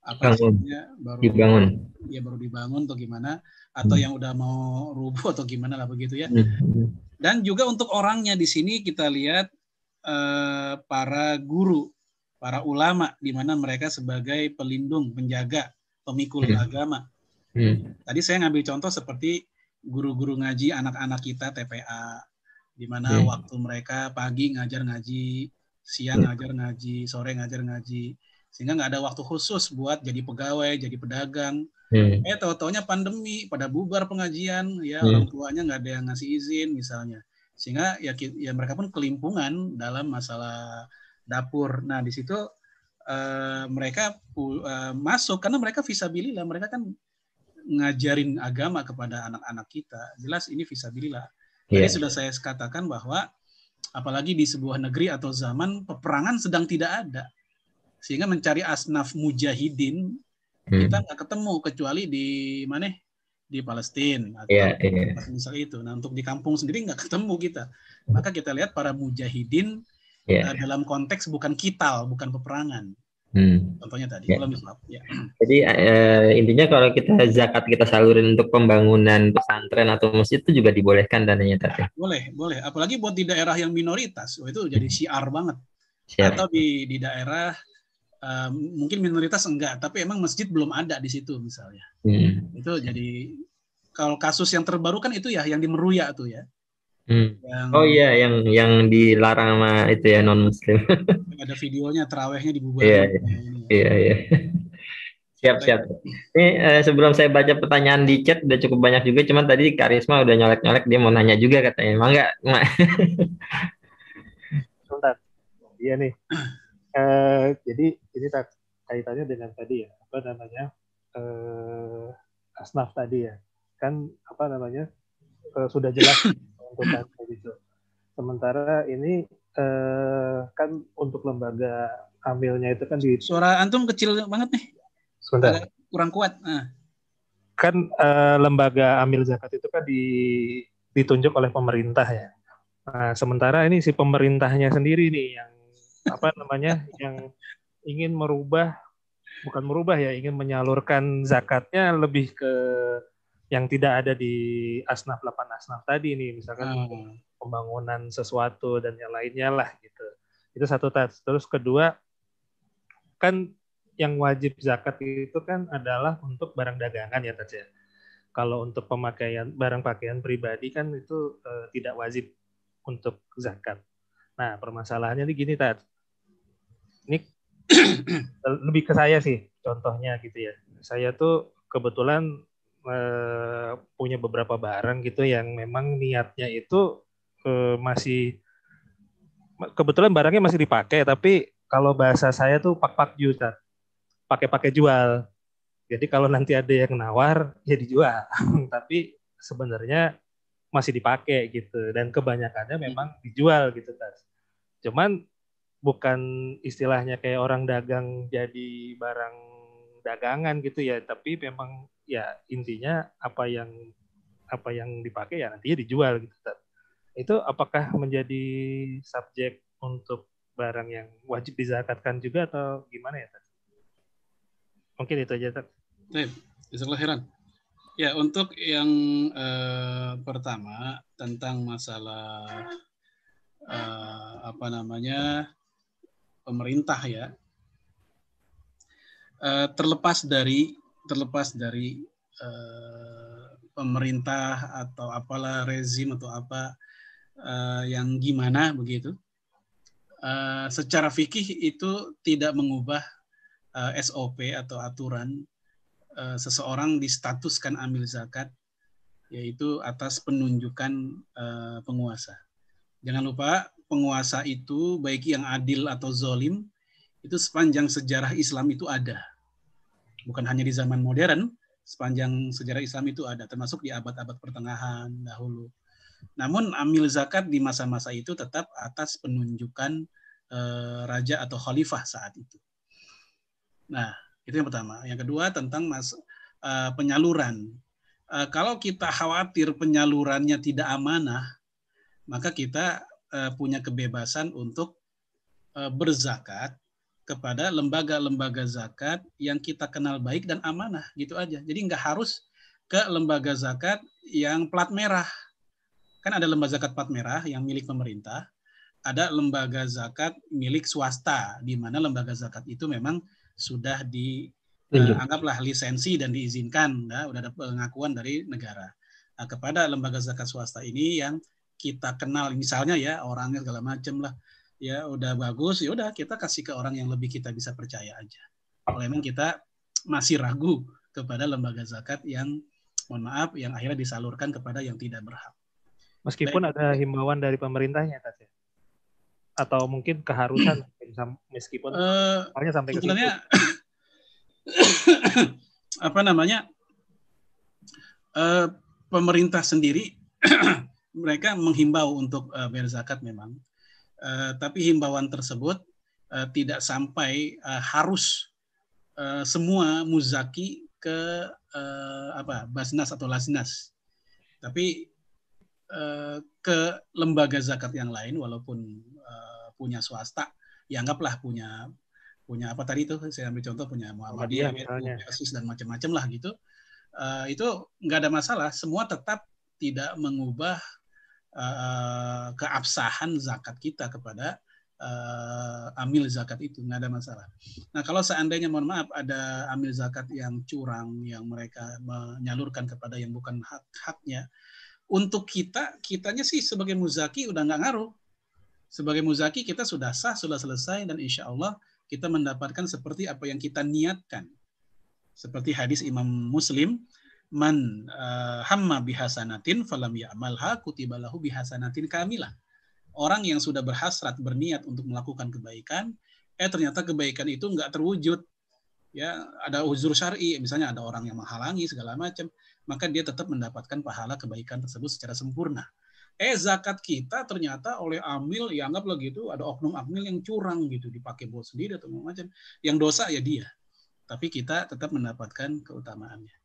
apa istilahnya, baru Dibangun. ya baru dibangun atau gimana atau Hmm. yang udah mau rubuh atau gimana lah begitu ya. Hmm. Dan juga untuk orangnya di sini kita lihat eh, para guru, para ulama di mana mereka sebagai pelindung, penjaga, pemikul Hmm. agama. Hmm. Tadi saya ngambil contoh seperti guru-guru ngaji anak-anak kita TPA, di mana Hmm. waktu mereka pagi ngajar ngaji, siang Hmm. ngajar ngaji, sore ngajar ngaji, sehingga nggak ada waktu khusus buat jadi pegawai, jadi pedagang. Hmm. Eh tahu-taunya pandemi, pada bubar pengajian, ya Hmm. orang tuanya nggak ada yang ngasih izin misalnya, sehingga ya, ya mereka pun kelimpungan dalam masalah dapur. Nah di situ eh, mereka eh, masuk karena mereka visabilillah, mereka kan ngajarin agama kepada anak-anak kita. Jelas ini visabilillah. Tadi Iya. sudah saya katakan bahwa apalagi di sebuah negeri atau zaman peperangan sedang tidak ada. Sehingga mencari asnaf mujahidin Hmm. kita nggak ketemu kecuali di mana? Di Palestina atau Iya, iya. misal itu. Nah, untuk di kampung sendiri nggak ketemu kita. Maka kita lihat para mujahidin Iya. eh, dalam konteks bukan kital, bukan peperangan. Hmm. Contohnya tadi, Ya. Islam. Ya. Jadi eh, intinya kalau kita zakat kita salurin untuk pembangunan pesantren atau masjid itu juga dibolehkan dananya tadi. Boleh, boleh. Apalagi buat di daerah yang minoritas, oh, itu jadi syiar banget. Siap. Atau di di daerah eh, mungkin minoritas enggak, tapi emang masjid belum ada di situ misalnya. Hmm. Itu jadi kalau kasus yang terbaru kan itu ya yang di Meruya tuh ya. Hmm. Yang Oh iya, yang yang dilarang sama itu ya non Muslim. ada videonya terawihnya dibubarin. Iya, Nah, ini ya. iya iya. Siap siap. Ini eh, sebelum saya baca pertanyaan di chat udah cukup banyak juga, cuman tadi Karisma udah nyolek nyolek dia mau nanya juga katanya. Emang enggak? Sebentar. Iya nih. Eh, jadi ini tak kaitannya dengan tadi ya, apa namanya? eh asnaf tadi ya. Kan apa namanya? eh, sudah jelas kayak gitu. Sementara ini eh, kan untuk lembaga amilnya itu kan di Suara antum kecil banget nih, sebentar. agak kurang kuat. Nah, kan eh, lembaga amil zakat itu kan di, ditunjuk oleh pemerintah ya. Nah, sementara ini si pemerintahnya sendiri nih yang apa namanya yang ingin merubah bukan merubah ya ingin menyalurkan zakatnya lebih ke yang tidak ada di asnaf 8 asnaf tadi nih misalkan Hmm. pembangunan sesuatu dan yang lainnya lah gitu. Itu satu tats terus kedua kan yang wajib zakat itu kan adalah untuk barang dagangan ya tats ya? Kalau untuk pemakaian barang pakaian pribadi kan itu eh, tidak wajib untuk zakat. Nah permasalahannya ini gini tats ini lebih ke saya sih contohnya gitu ya. Saya tuh kebetulan eh, punya beberapa barang gitu yang memang niatnya itu eh, masih kebetulan barangnya masih dipakai tapi kalau bahasa saya tuh pak-pak juta pakai-pakai jual. Jadi kalau nanti ada yang nawar ya dijual. Tapi sebenarnya masih dipakai gitu dan kebanyakannya memang dijual gitu tas. Cuman bukan istilahnya kayak orang dagang jadi barang dagangan gitu ya tapi memang ya intinya apa yang apa yang dipakai ya nantinya dijual gitu itu apakah menjadi subjek untuk barang yang wajib dizakatkan juga atau gimana ya Tat? mungkin itu aja Tat. Baik, khairan. Ya, untuk yang eh, pertama tentang masalah eh, apa namanya pemerintah ya, Eh, terlepas dari terlepas dari eh, pemerintah atau apalah rezim atau apa eh, yang gimana begitu, eh, secara fikih itu tidak mengubah eh, SOP atau aturan eh, seseorang distatuskan amil zakat yaitu atas penunjukan eh, penguasa. Jangan lupa penguasa itu baik yang adil atau zolim itu sepanjang sejarah Islam itu ada. Bukan hanya di zaman modern, sepanjang sejarah Islam itu ada, termasuk di abad-abad pertengahan dahulu. Namun amil zakat di masa-masa itu tetap atas penunjukan eh, raja atau khalifah saat itu. Nah, itu yang pertama. Yang kedua tentang mas eh, penyaluran. Eh, kalau kita khawatir penyalurannya tidak amanah, maka kita eh, punya kebebasan untuk eh, berzakat kepada lembaga-lembaga zakat yang kita kenal baik dan amanah gitu aja. Jadi nggak harus ke lembaga zakat yang plat merah. Kan ada lembaga zakat plat merah yang milik pemerintah, ada lembaga zakat milik swasta di mana lembaga zakat itu memang sudah di eh, anggaplah lisensi dan diizinkan, ya, udah ada pengakuan dari negara. Nah, kepada lembaga zakat swasta ini yang kita kenal misalnya ya orangnya segala macam lah ya udah bagus ya udah kita kasih ke orang yang lebih kita bisa percaya aja. Kalau memang kita masih ragu kepada lembaga zakat yang mohon maaf yang akhirnya disalurkan kepada yang tidak berhak. Meskipun ada himbauan dari pemerintahnya Tats ya? atau mungkin keharusan meskipun Eh, soalnya sampai sebenarnya apa namanya eh, pemerintah sendiri mereka menghimbau untuk eh, bayar zakat memang Eh, tapi himbauan tersebut eh, tidak sampai eh, harus eh, semua muzaki ke eh, apa basnas atau lasnas tapi eh, ke lembaga zakat yang lain walaupun eh, punya swasta ya anggaplah punya punya apa tadi itu saya ambil contoh punya Muhammadiyah. Persis dan macam-macam lah gitu Eh, itu nggak ada masalah semua tetap tidak mengubah eh, keabsahan zakat kita kepada eh, amil zakat itu nggak ada masalah. Nah kalau seandainya mohon maaf ada amil zakat yang curang yang mereka menyalurkan kepada yang bukan hak haknya, untuk kita kitanya sih sebagai muzaki udah nggak ngaruh. Sebagai muzaki kita sudah sah sudah selesai dan insya Allah kita mendapatkan seperti apa yang kita niatkan. Seperti hadis Imam Muslim, man eh, hamma bihasanatin falam ya'malha kutibalahu bihasanatin kamilah. Orang yang sudah berhasrat berniat untuk melakukan kebaikan, eh ternyata kebaikan itu nggak terwujud. Ya, ada uzur syar'i, misalnya ada orang yang menghalangi segala macam, maka dia tetap mendapatkan pahala kebaikan tersebut secara sempurna. Eh zakat kita ternyata oleh amil, ya anggaplah gitu, ada oknum amil yang curang gitu, dipakai buat sendiri atau macam. Yang dosa ya dia. Tapi kita tetap mendapatkan keutamaannya.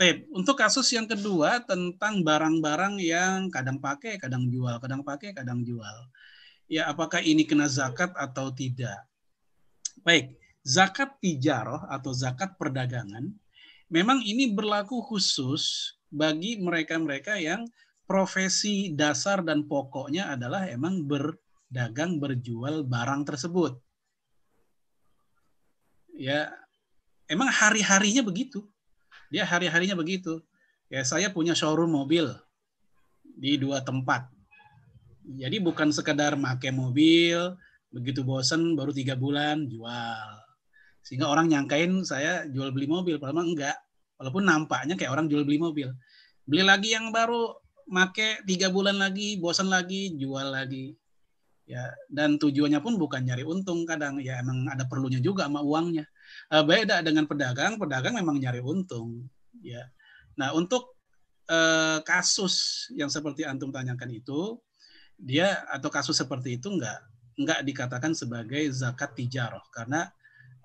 Tep, untuk kasus yang kedua tentang barang-barang yang kadang pakai, kadang jual, kadang pakai, kadang jual. ya apakah ini kena zakat atau tidak. Baik, zakat tijaroh atau zakat perdagangan memang ini berlaku khusus bagi mereka-mereka yang profesi dasar dan pokoknya adalah emang berdagang berjual barang tersebut. Ya, emang hari-harinya begitu. Dia hari-harinya begitu. Ya, saya punya showroom mobil di dua tempat. Jadi bukan sekedar make mobil, begitu bosen baru tiga bulan jual. Sehingga orang nyangkain saya jual beli mobil, padahal enggak. Walaupun nampaknya kayak orang jual beli mobil. Beli lagi yang baru, make tiga bulan lagi, bosan lagi, jual lagi. Ya, dan tujuannya pun bukan nyari untung kadang ya emang ada perlunya juga sama uangnya. Uh, beda dengan pedagang, pedagang memang nyari untung. Ya, nah untuk uh, kasus yang seperti antum tanyakan itu, dia atau kasus seperti itu enggak enggak dikatakan sebagai zakat tijaroh karena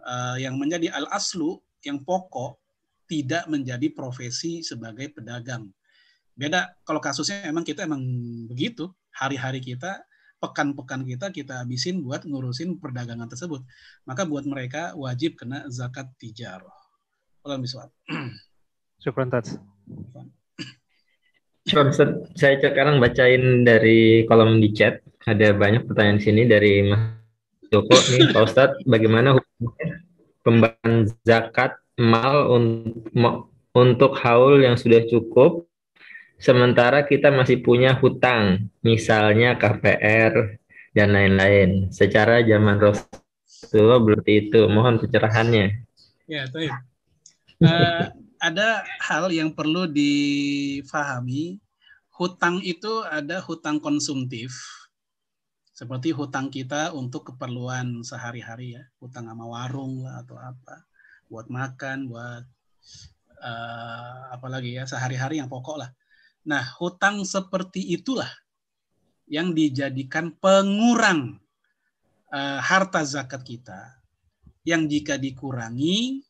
uh, yang menjadi al aslu yang pokok tidak menjadi profesi sebagai pedagang. Beda kalau kasusnya emang kita emang begitu hari-hari kita pekan-pekan kita kita habisin buat ngurusin perdagangan tersebut. Maka buat mereka wajib kena zakat tijaroh. Kalau misal. Syukran Tats. Saya sekarang bacain dari kolom di chat. Ada banyak pertanyaan di sini dari Mas Joko nih, Pak Ustadz, bagaimana pembagian zakat mal untuk haul yang sudah cukup Sementara kita masih punya hutang, misalnya KPR dan lain-lain. Secara zaman Rasulullah berarti itu. Mohon pencerahannya. Ya. Uh, ada hal yang perlu difahami. Hutang itu ada hutang konsumtif, seperti hutang kita untuk keperluan sehari-hari ya, hutang sama warung lah atau apa, buat makan, buat uh, apalagi ya sehari-hari yang pokok lah. Nah, hutang seperti itulah yang dijadikan pengurang uh, harta zakat kita. Yang jika dikurangi,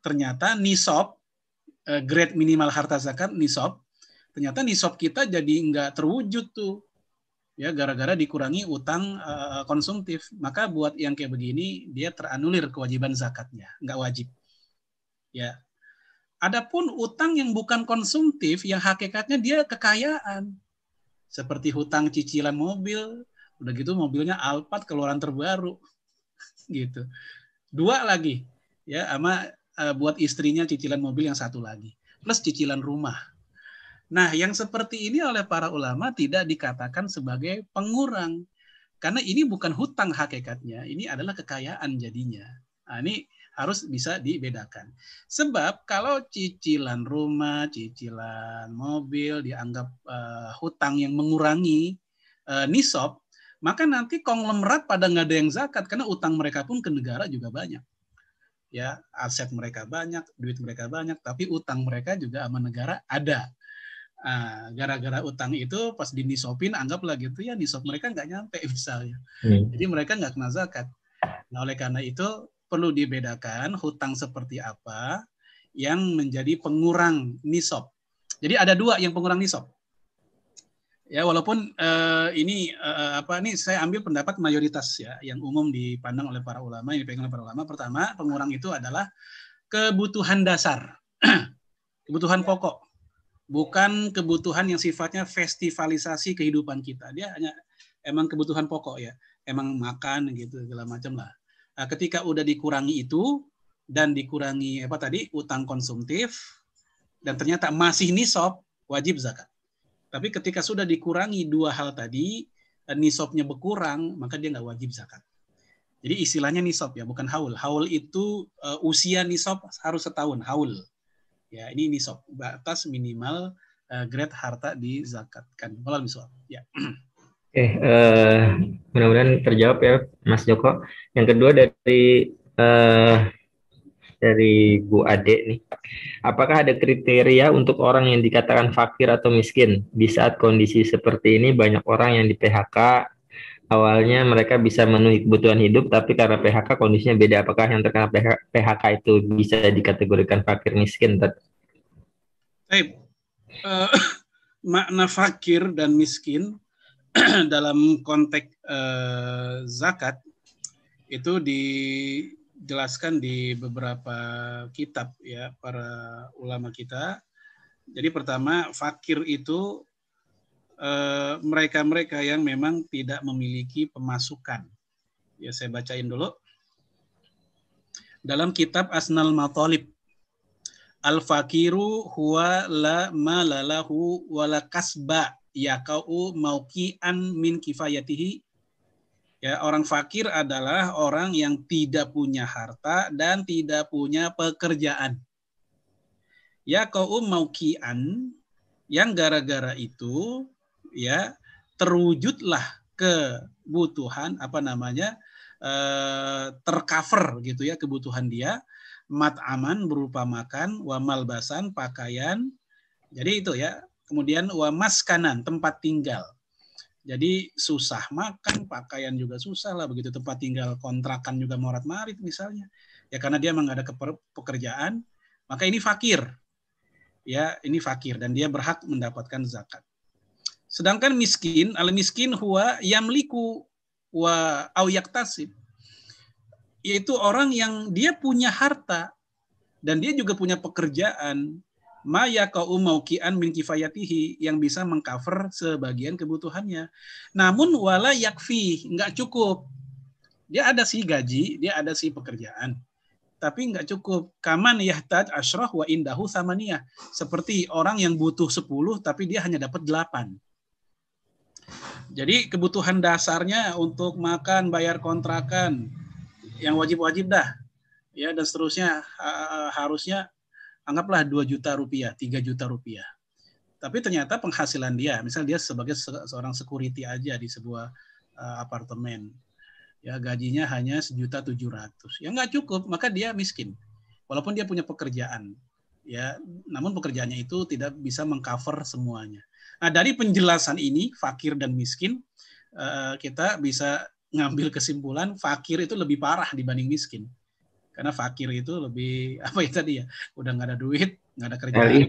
ternyata nisab, uh, grade minimal harta zakat nisab, ternyata nisab kita jadi nggak terwujud tuh. Ya, gara-gara dikurangi utang uh, konsumtif. Maka buat yang kayak begini, dia teranulir kewajiban zakatnya, nggak wajib. Ya, Adapun utang yang bukan konsumtif, yang hakikatnya dia kekayaan. Seperti hutang cicilan mobil, udah gitu mobilnya Alphard keluaran terbaru. gitu. Dua lagi, ya sama uh, buat istrinya cicilan mobil yang satu lagi. Plus cicilan rumah. Nah, yang seperti ini oleh para ulama tidak dikatakan sebagai pengurang. Karena ini bukan hutang hakikatnya, ini adalah kekayaan jadinya. Nah, ini harus bisa dibedakan. Sebab kalau cicilan rumah, cicilan mobil dianggap uh, hutang yang mengurangi uh, nisab, maka nanti konglomerat pada nggak ada yang zakat karena utang mereka pun ke negara juga banyak. Ya, aset mereka banyak, duit mereka banyak, tapi utang mereka juga sama negara ada. gara-gara uh, utang itu pas dinisopin anggaplah gitu ya nisop mereka nggak nyampe misalnya. Hmm. Jadi mereka nggak kena zakat. Nah oleh karena itu perlu dibedakan hutang seperti apa yang menjadi pengurang nisab. Jadi ada dua yang pengurang nisab. Ya walaupun uh, ini uh, apa nih saya ambil pendapat mayoritas ya yang umum dipandang oleh para ulama yang dipegang oleh para ulama. Pertama pengurang itu adalah kebutuhan dasar, kebutuhan pokok, bukan kebutuhan yang sifatnya festivalisasi kehidupan kita. Dia hanya emang kebutuhan pokok ya, emang makan gitu segala macam lah. Nah, ketika udah dikurangi itu dan dikurangi apa tadi utang konsumtif dan ternyata masih nisab wajib zakat. Tapi ketika sudah dikurangi dua hal tadi nisabnya berkurang maka dia nggak wajib zakat. Jadi istilahnya nisab ya bukan haul. Haul itu uh, usia nisab harus setahun haul. Ya ini nisab batas minimal uh, grade harta dizakatkan. Kalau misal ya. Oke, uh, mudah-mudahan terjawab ya, Mas Joko. Yang kedua dari uh, dari Bu Ade nih, apakah ada kriteria untuk orang yang dikatakan fakir atau miskin? Di saat kondisi seperti ini banyak orang yang di PHK awalnya mereka bisa memenuhi kebutuhan hidup tapi karena PHK kondisinya beda. Apakah yang terkena PHK itu bisa dikategorikan fakir miskin Baik. Uh, makna fakir dan miskin dalam konteks uh, zakat itu dijelaskan di beberapa kitab ya para ulama kita. Jadi pertama fakir itu eh, mereka-mereka uh, yang memang tidak memiliki pemasukan. Ya saya bacain dulu. Dalam kitab Asnal Matalib Al-fakiru huwa la malalahu wala kasba yakau maukian min kifayatihi. Ya, orang fakir adalah orang yang tidak punya harta dan tidak punya pekerjaan. Ya kau maukian yang gara-gara itu ya terwujudlah kebutuhan apa namanya eh, tercover gitu ya kebutuhan dia mat aman berupa makan, wa malbasan pakaian. Jadi itu ya. Kemudian wa maskanan tempat tinggal. Jadi susah makan, pakaian juga susah lah begitu tempat tinggal kontrakan juga morat marit misalnya. Ya karena dia memang ada pekerjaan, maka ini fakir. Ya, ini fakir dan dia berhak mendapatkan zakat. Sedangkan miskin, al miskin huwa yamliku wa au yaktasib yaitu orang yang dia punya harta dan dia juga punya pekerjaan maya kau maukian min kifayatihi yang bisa mengcover sebagian kebutuhannya. Namun wala yakfi, nggak cukup. Dia ada sih gaji, dia ada sih pekerjaan. Tapi nggak cukup. Kaman yahtad ashrah wa indahu samaniyah. Seperti orang yang butuh 10 tapi dia hanya dapat 8. Jadi kebutuhan dasarnya untuk makan, bayar kontrakan, yang wajib-wajib dah ya dan seterusnya harusnya anggaplah 2 juta rupiah, 3 juta rupiah. Tapi ternyata penghasilan dia, misal dia sebagai seorang security aja di sebuah uh, apartemen, ya gajinya hanya sejuta tujuh ratus, ya nggak cukup, maka dia miskin. Walaupun dia punya pekerjaan, ya, namun pekerjaannya itu tidak bisa mengcover semuanya. Nah dari penjelasan ini fakir dan miskin, uh, kita bisa ngambil kesimpulan fakir itu lebih parah dibanding miskin. Karena fakir itu lebih apa ya tadi ya, udah nggak ada duit, nggak ada kerjaan.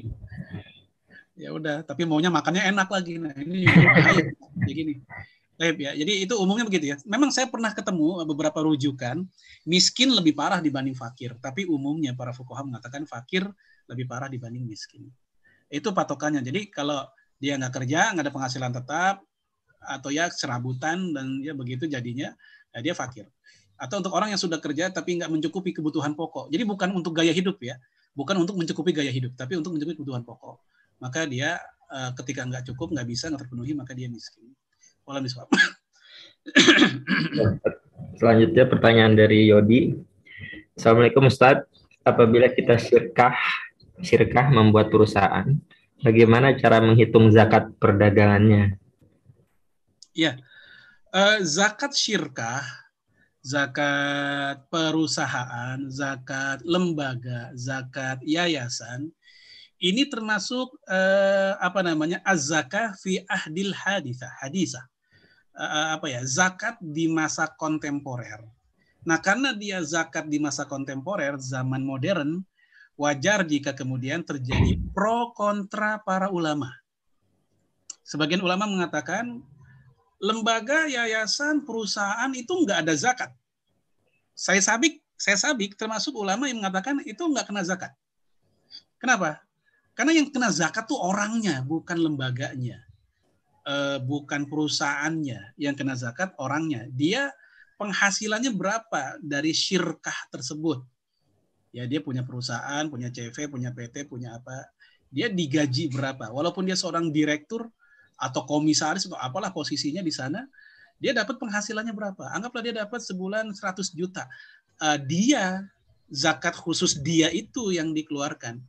Ya udah, tapi maunya makannya enak lagi. Nah ini. Jadi gini. ya. Jadi itu umumnya begitu ya. Memang saya pernah ketemu beberapa rujukan miskin lebih parah dibanding fakir, tapi umumnya para fukoha mengatakan fakir lebih parah dibanding miskin. Itu patokannya. Jadi kalau dia nggak kerja, nggak ada penghasilan tetap, atau ya serabutan dan ya begitu jadinya ya dia fakir. Atau untuk orang yang sudah kerja tapi nggak mencukupi kebutuhan pokok. Jadi bukan untuk gaya hidup ya, bukan untuk mencukupi gaya hidup, tapi untuk mencukupi kebutuhan pokok. Maka dia eh, ketika nggak cukup, nggak bisa, nggak terpenuhi, maka dia miskin. Walau miswab. Selanjutnya pertanyaan dari Yodi. Assalamualaikum Ustaz. Apabila kita syirkah, syirkah membuat perusahaan, bagaimana cara menghitung zakat perdagangannya? Ya, uh, zakat syirkah, zakat perusahaan, zakat lembaga, zakat yayasan, ini termasuk uh, apa namanya az-zakah fi ahdil hadisa, hadisa. Uh, apa ya? Zakat di masa kontemporer. Nah, karena dia zakat di masa kontemporer, zaman modern, wajar jika kemudian terjadi pro kontra para ulama. Sebagian ulama mengatakan lembaga, yayasan, perusahaan itu nggak ada zakat. Saya sabik, saya sabik termasuk ulama yang mengatakan itu nggak kena zakat. Kenapa? Karena yang kena zakat tuh orangnya, bukan lembaganya. E, bukan perusahaannya yang kena zakat orangnya. Dia penghasilannya berapa dari syirkah tersebut. Ya dia punya perusahaan, punya CV, punya PT, punya apa. Dia digaji berapa. Walaupun dia seorang direktur, atau komisaris atau apalah posisinya di sana, dia dapat penghasilannya berapa? Anggaplah dia dapat sebulan 100 juta. Uh, dia zakat khusus dia itu yang dikeluarkan,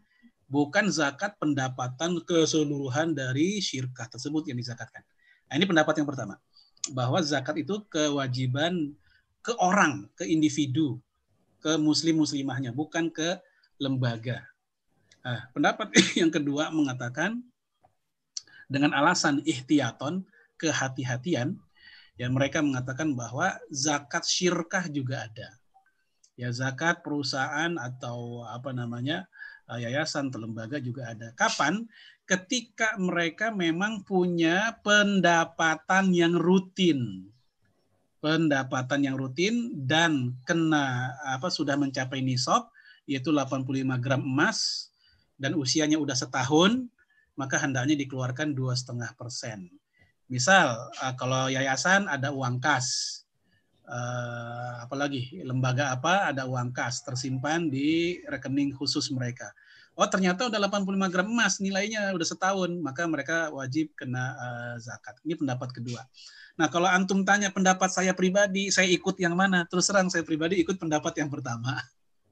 bukan zakat pendapatan keseluruhan dari syirkah tersebut yang dizakatkan. Nah, ini pendapat yang pertama, bahwa zakat itu kewajiban ke orang, ke individu, ke muslim muslimahnya, bukan ke lembaga. Nah, pendapat yang kedua mengatakan dengan alasan ihtiyaton, kehati-hatian, ya mereka mengatakan bahwa zakat syirkah juga ada. Ya zakat perusahaan atau apa namanya eh, yayasan atau lembaga juga ada. Kapan? Ketika mereka memang punya pendapatan yang rutin. Pendapatan yang rutin dan kena apa sudah mencapai nisab yaitu 85 gram emas dan usianya udah setahun, maka hendaknya dikeluarkan dua setengah persen. Misal eh, kalau yayasan ada uang kas, uh, apalagi lembaga apa ada uang kas tersimpan di rekening khusus mereka. Oh ternyata udah 85 gram emas nilainya udah setahun maka mereka wajib kena uh, zakat. Ini pendapat kedua. Nah kalau antum tanya pendapat saya pribadi, saya ikut yang mana? Terus terang saya pribadi ikut pendapat yang pertama.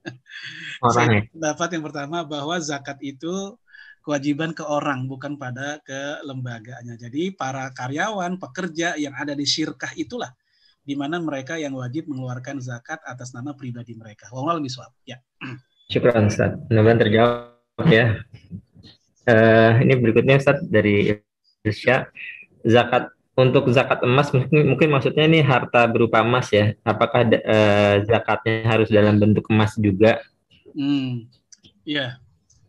saya pendapat yang pertama bahwa zakat itu kewajiban ke orang bukan pada ke lembaganya. Jadi para karyawan, pekerja yang ada di syirkah itulah di mana mereka yang wajib mengeluarkan zakat atas nama pribadi mereka. Lebih suap. Ya. Syukur Ustaz. Mudah-mudahan terjawab ya. Uh, ini berikutnya Ustaz dari Isya. Zakat untuk zakat emas mungkin, mungkin maksudnya ini harta berupa emas ya. Apakah uh, zakatnya harus dalam bentuk emas juga? Hmm. Ya.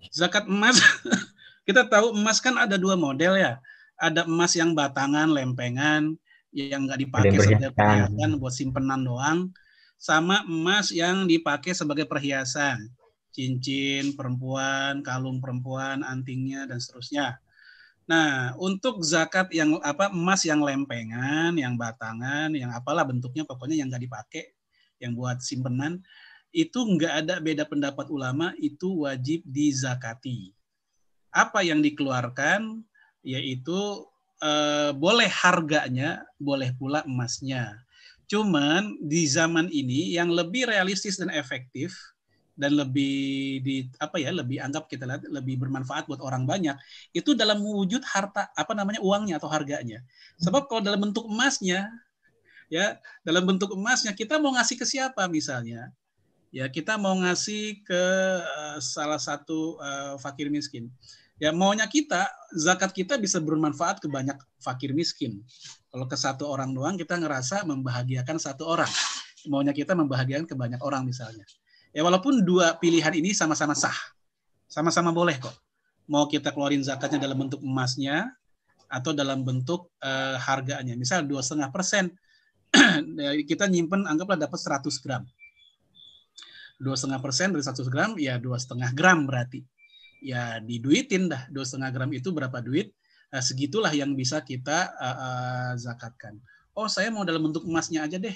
Zakat emas kita tahu emas kan ada dua model ya. Ada emas yang batangan, lempengan, yang nggak dipakai sebagai perhiasan buat simpenan doang, sama emas yang dipakai sebagai perhiasan, cincin perempuan, kalung perempuan, antingnya dan seterusnya. Nah, untuk zakat yang apa emas yang lempengan, yang batangan, yang apalah bentuknya pokoknya yang nggak dipakai, yang buat simpenan, itu nggak ada beda pendapat ulama, itu wajib dizakati. Apa yang dikeluarkan yaitu eh, boleh harganya, boleh pula emasnya. Cuman di zaman ini yang lebih realistis dan efektif dan lebih di apa ya lebih anggap kita lihat lebih bermanfaat buat orang banyak itu dalam wujud harta apa namanya uangnya atau harganya sebab kalau dalam bentuk emasnya ya dalam bentuk emasnya kita mau ngasih ke siapa misalnya ya kita mau ngasih ke uh, salah satu uh, fakir miskin ya maunya kita zakat kita bisa bermanfaat ke banyak fakir miskin. Kalau ke satu orang doang kita ngerasa membahagiakan satu orang. Maunya kita membahagiakan ke banyak orang misalnya. Ya walaupun dua pilihan ini sama-sama sah. Sama-sama boleh kok. Mau kita keluarin zakatnya dalam bentuk emasnya atau dalam bentuk uh, harganya. Misal dua setengah persen kita nyimpen anggaplah dapat 100 gram. Dua setengah persen dari 100 gram ya dua setengah gram berarti. Ya diduitin dah dua setengah gram itu berapa duit nah, segitulah yang bisa kita uh, uh, zakatkan. Oh saya mau dalam bentuk emasnya aja deh.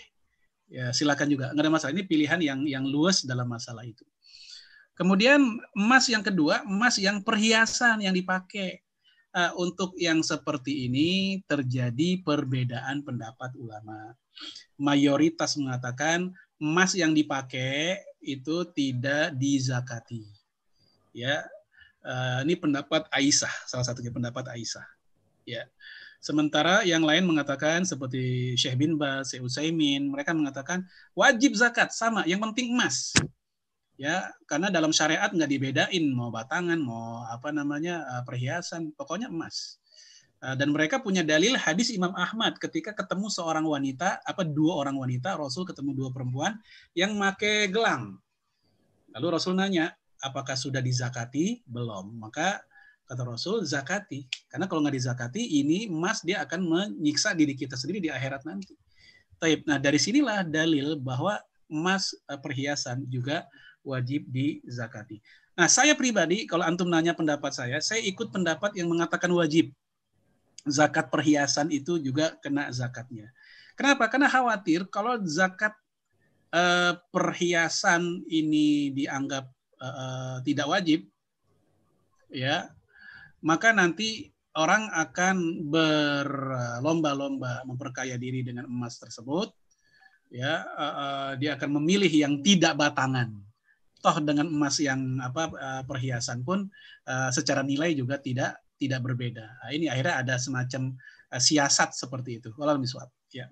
Ya silakan juga. Nggak ada masalah. Ini pilihan yang yang luas dalam masalah itu. Kemudian emas yang kedua emas yang perhiasan yang dipakai uh, untuk yang seperti ini terjadi perbedaan pendapat ulama. Mayoritas mengatakan emas yang dipakai itu tidak dizakati ya Uh, ini pendapat Aisyah, salah satunya pendapat Aisyah. Ya. Sementara yang lain mengatakan seperti Syekh bin Baz, Syekh Utsaimin, mereka mengatakan wajib zakat sama, yang penting emas. Ya, karena dalam syariat nggak dibedain mau batangan, mau apa namanya uh, perhiasan, pokoknya emas. Uh, dan mereka punya dalil hadis Imam Ahmad ketika ketemu seorang wanita, apa dua orang wanita, Rasul ketemu dua perempuan yang make gelang. Lalu Rasul nanya, apakah sudah dizakati? Belum. Maka kata Rasul, zakati. Karena kalau nggak dizakati, ini emas dia akan menyiksa diri kita sendiri di akhirat nanti. Taib. Nah, dari sinilah dalil bahwa emas eh, perhiasan juga wajib dizakati. Nah, saya pribadi, kalau antum nanya pendapat saya, saya ikut pendapat yang mengatakan wajib. Zakat perhiasan itu juga kena zakatnya. Kenapa? Karena khawatir kalau zakat eh, perhiasan ini dianggap uh, tidak wajib, ya, maka nanti orang akan berlomba-lomba memperkaya diri dengan emas tersebut, ya, uh, uh, dia akan memilih yang tidak batangan. Toh dengan emas yang apa perhiasan pun secara nilai juga tidak tidak berbeda. Nah, ini akhirnya ada semacam uh, siasat seperti itu. Walau miswat. Ya.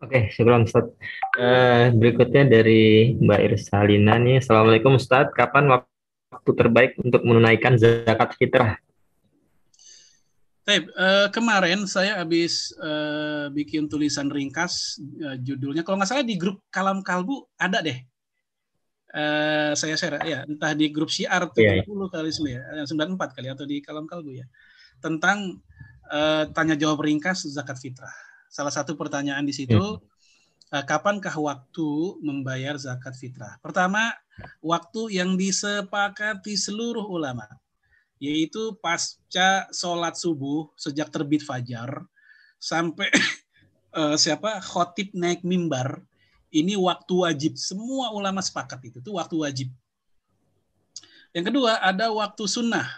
Oke, syukur Ustaz. Uh, berikutnya dari Mbak Irsalina nih. Assalamualaikum Ustaz, kapan waktu terbaik untuk menunaikan zakat fitrah? Baik, eh, kemarin saya habis eh, bikin tulisan ringkas eh, judulnya kalau nggak salah di grup Kalam Kalbu ada deh. Eh, saya share ya, entah di grup Syiar 70 Iya, kali semua ya, eh, 94 kali atau di Kalam Kalbu ya. Tentang eh, tanya jawab ringkas zakat fitrah. Salah satu pertanyaan di situ eh, kapankah waktu membayar zakat fitrah? Pertama, waktu yang disepakati seluruh ulama yaitu pasca sholat subuh sejak terbit fajar sampai eh, siapa khotib naik mimbar ini waktu wajib. Semua ulama sepakat itu. Itu waktu wajib. Yang kedua ada waktu sunnah.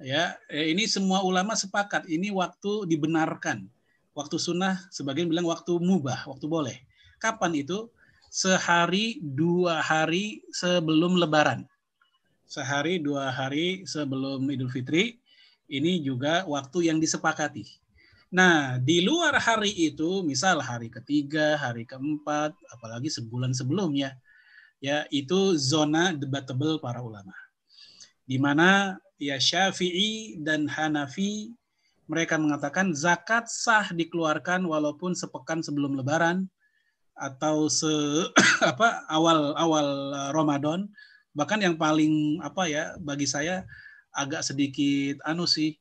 Ya eh, ini semua ulama sepakat. Ini waktu dibenarkan. Waktu sunnah sebagian bilang waktu mubah waktu boleh. Kapan itu? Sehari dua hari sebelum lebaran. Sehari dua hari sebelum Idul Fitri. Ini juga waktu yang disepakati. Nah, di luar hari itu, misal hari ketiga, hari keempat, apalagi sebulan sebelumnya, ya itu zona debatable para ulama. Di mana ya Syafi'i dan Hanafi mereka mengatakan zakat sah dikeluarkan walaupun sepekan sebelum Lebaran atau se apa awal awal Ramadan bahkan yang paling apa ya bagi saya agak sedikit anu sih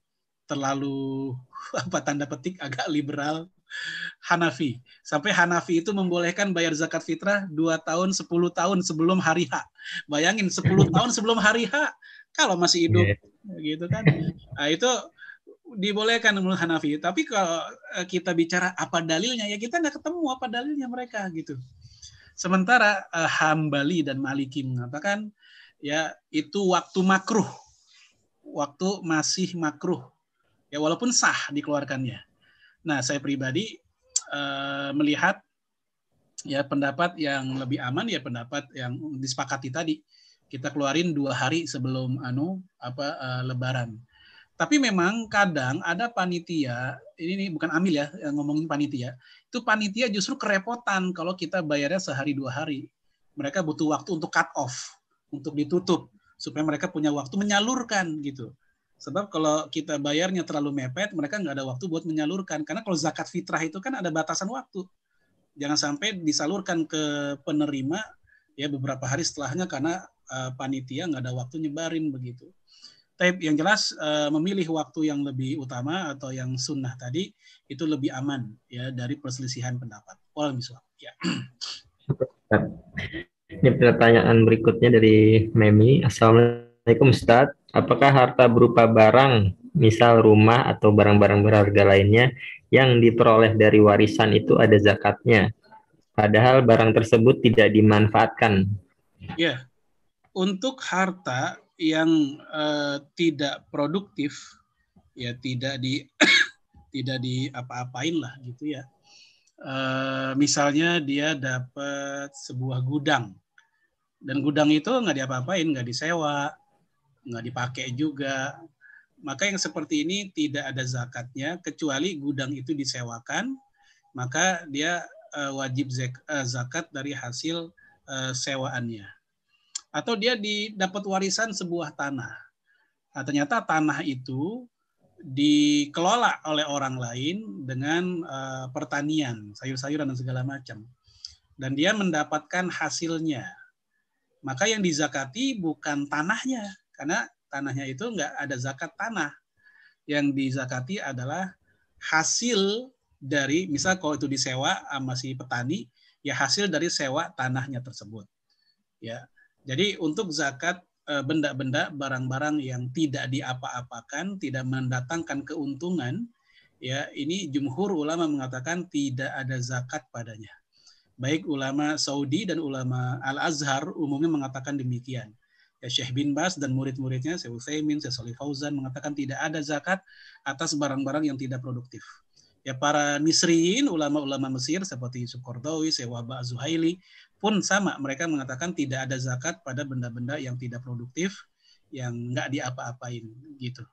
terlalu apa tanda petik agak liberal Hanafi. Sampai Hanafi itu membolehkan bayar zakat fitrah 2 tahun 10 tahun sebelum hari H. Bayangin 10 tahun sebelum hari H kalau masih hidup gitu kan. Nah, itu dibolehkan menurut Hanafi. Tapi kalau kita bicara apa dalilnya ya kita nggak ketemu apa dalilnya mereka gitu. Sementara uh, Hambali dan Maliki mengatakan ya itu waktu makruh. Waktu masih makruh ya walaupun sah dikeluarkannya. Nah saya pribadi uh, melihat ya pendapat yang lebih aman ya pendapat yang disepakati tadi. Kita keluarin dua hari sebelum anu apa uh, lebaran. Tapi memang kadang ada panitia ini nih bukan amil ya yang ngomongin panitia. Itu panitia justru kerepotan kalau kita bayarnya sehari dua hari. Mereka butuh waktu untuk cut off untuk ditutup supaya mereka punya waktu menyalurkan gitu. Sebab kalau kita bayarnya terlalu mepet, mereka nggak ada waktu buat menyalurkan. Karena kalau zakat fitrah itu kan ada batasan waktu. Jangan sampai disalurkan ke penerima ya beberapa hari setelahnya karena uh, panitia nggak ada waktu nyebarin begitu. Tapi yang jelas uh, memilih waktu yang lebih utama atau yang sunnah tadi itu lebih aman ya dari perselisihan pendapat. Walau ya. Ini pertanyaan berikutnya dari Memi. Assalamualaikum Ustaz. Apakah harta berupa barang, misal rumah atau barang-barang berharga lainnya, yang diperoleh dari warisan itu ada zakatnya? Padahal barang tersebut tidak dimanfaatkan. Ya, untuk harta yang uh, tidak produktif, ya tidak di tidak di apa-apain lah gitu ya. Uh, misalnya dia dapat sebuah gudang dan gudang itu nggak diapa-apain, nggak disewa, nggak dipakai juga. Maka yang seperti ini tidak ada zakatnya kecuali gudang itu disewakan, maka dia uh, wajib uh, zakat dari hasil uh, sewaannya. Atau dia didapat warisan sebuah tanah. Nah, ternyata tanah itu dikelola oleh orang lain dengan pertanian, sayur-sayuran dan segala macam. Dan dia mendapatkan hasilnya. Maka yang dizakati bukan tanahnya, karena tanahnya itu nggak ada zakat tanah. Yang dizakati adalah hasil dari, misal kalau itu disewa sama si petani, ya hasil dari sewa tanahnya tersebut. Ya, jadi untuk zakat Eh, benda-benda barang-barang yang tidak diapa-apakan, tidak mendatangkan keuntungan, ya ini jumhur ulama mengatakan tidak ada zakat padanya. Baik ulama Saudi dan ulama Al Azhar umumnya mengatakan demikian. Ya Syekh bin Bas dan murid-muridnya Syekh Utsaimin, Syekh Salih Fauzan mengatakan tidak ada zakat atas barang-barang yang tidak produktif. Ya para Misriin, ulama-ulama Mesir seperti Yusuf Qardawi, Syekh Waba Zuhaili, pun sama mereka mengatakan tidak ada zakat pada benda-benda yang tidak produktif yang nggak diapa-apain gitu.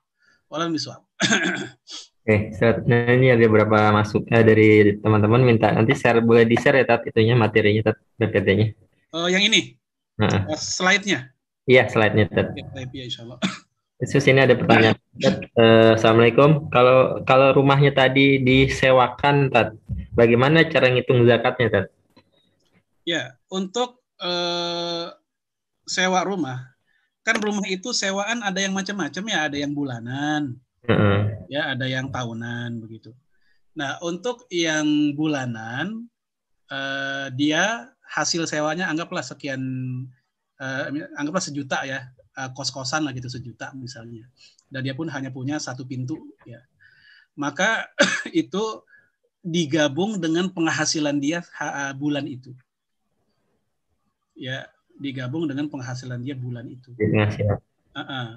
Walau miswab. Oke, nah ini ada beberapa masuk eh, dari teman-teman minta nanti share boleh di share ya tat itunya materinya tat PPT-nya. Oh yang ini? Uh-uh. slide-nya? Iya slide-nya tat. Ya, insya Allah. Terus ini ada pertanyaan. Eh, Assalamualaikum. Kalau kalau rumahnya tadi disewakan, Tat, bagaimana cara ngitung zakatnya, Tat? Ya, untuk eh, sewa rumah, kan rumah itu sewaan ada yang macam-macam ya, ada yang bulanan, Heeh. ya, ada yang tahunan begitu. Nah, untuk yang bulanan, eh, dia hasil sewanya anggaplah sekian, eh, anggaplah sejuta ya, eh, kos-kosan lah gitu sejuta misalnya. Dan dia pun hanya punya satu pintu ya. Maka itu digabung dengan penghasilan dia ha- bulan itu. Ya, digabung dengan penghasilan dia bulan itu. Penghasilan. Uh-uh.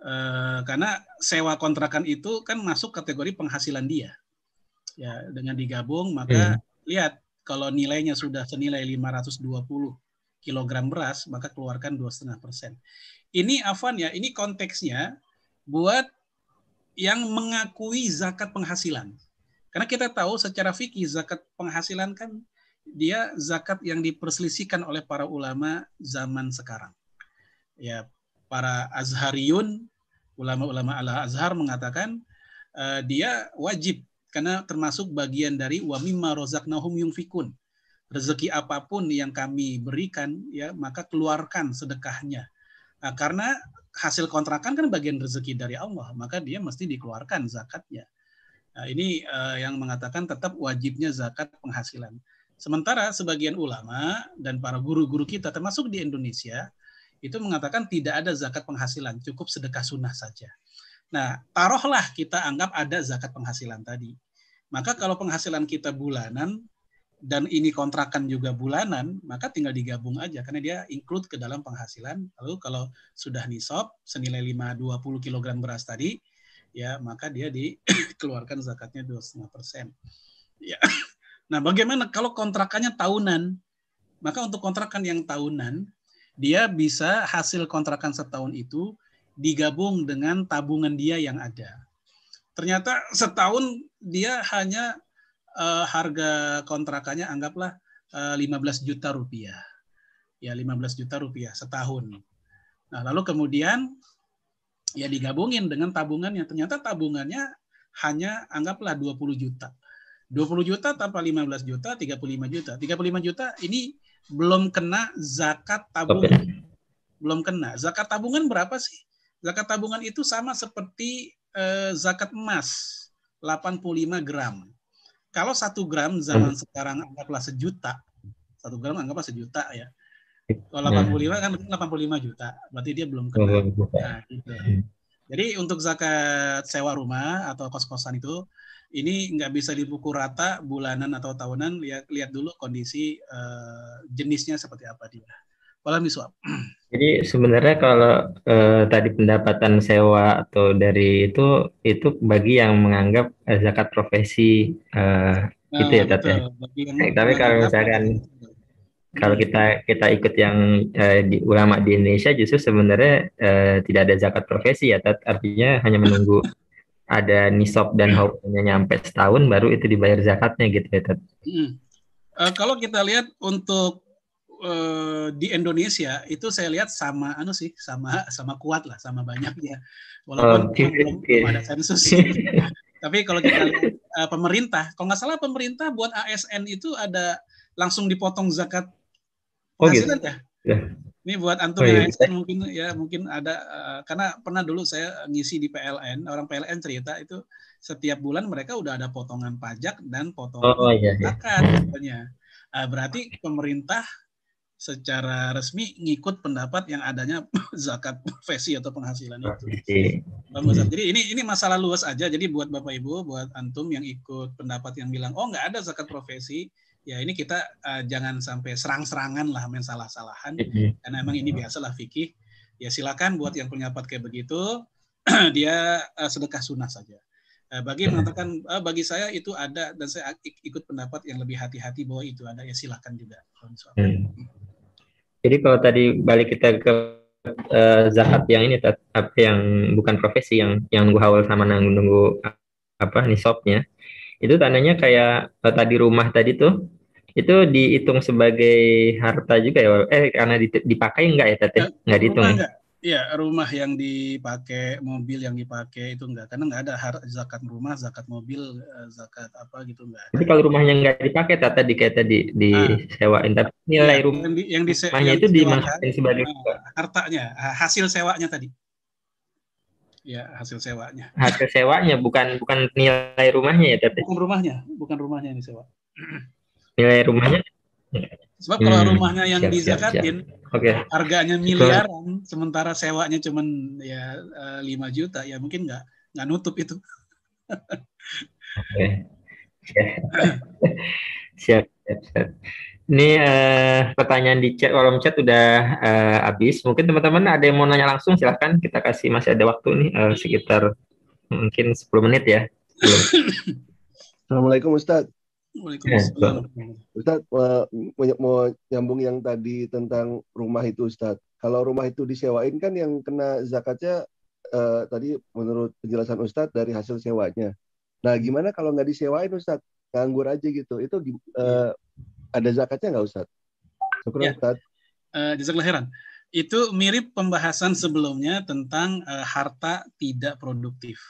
Eh, karena sewa kontrakan itu kan masuk kategori penghasilan dia. Ya, dengan digabung maka lihat kalau nilainya sudah senilai 520 kilogram beras, maka keluarkan 2,5 persen. Ini Afan ya, ini konteksnya buat yang mengakui zakat penghasilan. Karena kita tahu secara fikih zakat penghasilan kan dia zakat yang diperselisihkan oleh para ulama zaman sekarang. Ya, para azhariyun, ulama-ulama ala azhar mengatakan eh, dia wajib karena termasuk bagian dari wa mimma razaqnahum yunfikun. Rezeki apa pun yang kami berikan ya maka keluarkan sedekahnya. Nah, karena hasil kontrakan kan bagian rezeki dari Allah, maka dia mesti dikeluarkan zakatnya. Nah, ini eh, yang mengatakan tetap wajibnya zakat penghasilan. Sementara sebagian ulama dan para guru-guru kita termasuk di Indonesia itu mengatakan tidak ada zakat penghasilan, cukup sedekah sunnah saja. Nah, taruhlah kita anggap ada zakat penghasilan tadi. Maka kalau penghasilan kita bulanan dan ini kontrakan juga bulanan, maka tinggal digabung aja karena dia include ke dalam penghasilan. Lalu kalau sudah nisab senilai 520 kg beras tadi, ya maka dia dikeluarkan zakatnya 2,5 persen. Ya. Nah, bagaimana kalau kontrakannya tahunan? Maka untuk kontrakan yang tahunan, dia bisa hasil kontrakan setahun itu digabung dengan tabungan dia yang ada. Ternyata setahun dia hanya uh, harga kontrakannya anggaplah uh, 15 juta rupiah. Ya, 15 juta rupiah setahun. Nah, lalu kemudian ya digabungin dengan tabungannya. Ternyata tabungannya hanya anggaplah 20 juta. 20 juta tanpa 15 juta, 35 juta. 35 juta ini belum kena zakat tabungan. Belum kena. Zakat tabungan berapa sih? Zakat tabungan itu sama seperti eh, zakat emas, 85 gram. Kalau satu gram zaman sekarang anggaplah sejuta, satu gram anggaplah sejuta ya. Kalau 85 kan 85 juta, berarti dia belum kena. Nah, gitu. Jadi untuk zakat sewa rumah atau kos-kosan itu ini nggak bisa dipukul rata bulanan atau tahunan lihat lihat dulu kondisi uh, jenisnya seperti apa dia. Pola miswab. Jadi sebenarnya kalau uh, tadi pendapatan sewa atau dari itu itu bagi yang menganggap uh, zakat profesi uh, nah, itu ya Tat ya. Tapi kalau misalkan kalau kita kita ikut yang uh, di ulama di Indonesia justru sebenarnya uh, tidak ada zakat profesi ya Tat. Artinya hanya menunggu ada nisab dan haulnya nyampe setahun baru itu dibayar zakatnya gitu ya Tat. Hmm. Uh, kalau kita lihat untuk uh, di Indonesia itu saya lihat sama anu sih sama sama kuat lah sama banyaknya walaupun okay, belum, ada sensus. Tapi kalau kita lihat uh, pemerintah, kalau nggak salah pemerintah buat ASN itu ada langsung dipotong zakat oh, gitu. ya. Yeah. Ini buat antum oh, yang iya. mungkin ya mungkin ada uh, karena pernah dulu saya ngisi di PLN, orang PLN cerita itu setiap bulan mereka udah ada potongan pajak dan potongan oh, iya, iya. zakat Uh, berarti pemerintah secara resmi ngikut pendapat yang adanya zakat profesi atau penghasilan itu. Jadi ini ini masalah luas aja. Jadi buat Bapak Ibu, buat antum yang ikut pendapat yang bilang oh nggak ada zakat profesi, ya ini kita uh, jangan sampai serang-serangan lah main salah-salahan karena emang ini biasalah fikih ya silakan buat yang punya pendapat kayak begitu dia uh, sedekah sunnah saja uh, bagi mengatakan bagi saya itu ada dan saya ikut pendapat yang lebih hati-hati bahwa itu ada ya silakan juga hmm. Jadi kalau tadi balik kita ke uh, zakat yang ini apa yang bukan profesi yang yang nunggu haul sama nunggu nunggu apa nisabnya itu tandanya kayak uh, tadi rumah tadi tuh itu dihitung sebagai harta juga ya eh karena dipakai enggak ya tete nggak dihitung rumah enggak. Iya, rumah yang dipakai, mobil yang dipakai itu enggak, karena enggak ada zakat rumah, zakat mobil, eh, zakat apa gitu enggak ada. Tapi kalau rumahnya nggak dipakai tak tadi kayak tadi disewain, tapi nilai Iya, rumah yang, di, yang, dise- rumahnya yang itu disewakan, dimanfaatin sebagai eh, hartanya, ah, hasil sewanya tadi. Ya, hasil sewanya. hasil sewanya, bukan bukan nilai rumahnya ya, tapi Bukan rumahnya, bukan rumahnya yang disewa. nilai rumahnya. Sebab kalau Hmm, rumahnya yang siap, siap, dizakatin, Oke, harganya miliaran, sementara sewanya cuman ya eh, 5 juta, ya mungkin nggak nggak nutup itu. oke. Siap, siap, siap. Ini eh, pertanyaan di chat, kolom chat udah eh, habis. Mungkin teman-teman ada yang mau nanya langsung, silahkan. Kita kasih masih ada waktu nih, eh, sekitar mungkin 10 menit ya. Assalamualaikum Ustadz. Waalaikumsalam. Ustadz mau, mau- mau nyambung yang tadi tentang rumah itu Ustadz. Kalau rumah itu disewain kan yang kena zakatnya eh, tadi menurut penjelasan Ustadz dari hasil sewanya. Nah gimana kalau nggak disewain Ustadz? Nganggur aja gitu. Itu di- eh, ada zakatnya nggak Ustadz? Syukur Ya. Ustadz. Eh, jazakallah khairan. Itu mirip pembahasan sebelumnya tentang eh, harta tidak produktif.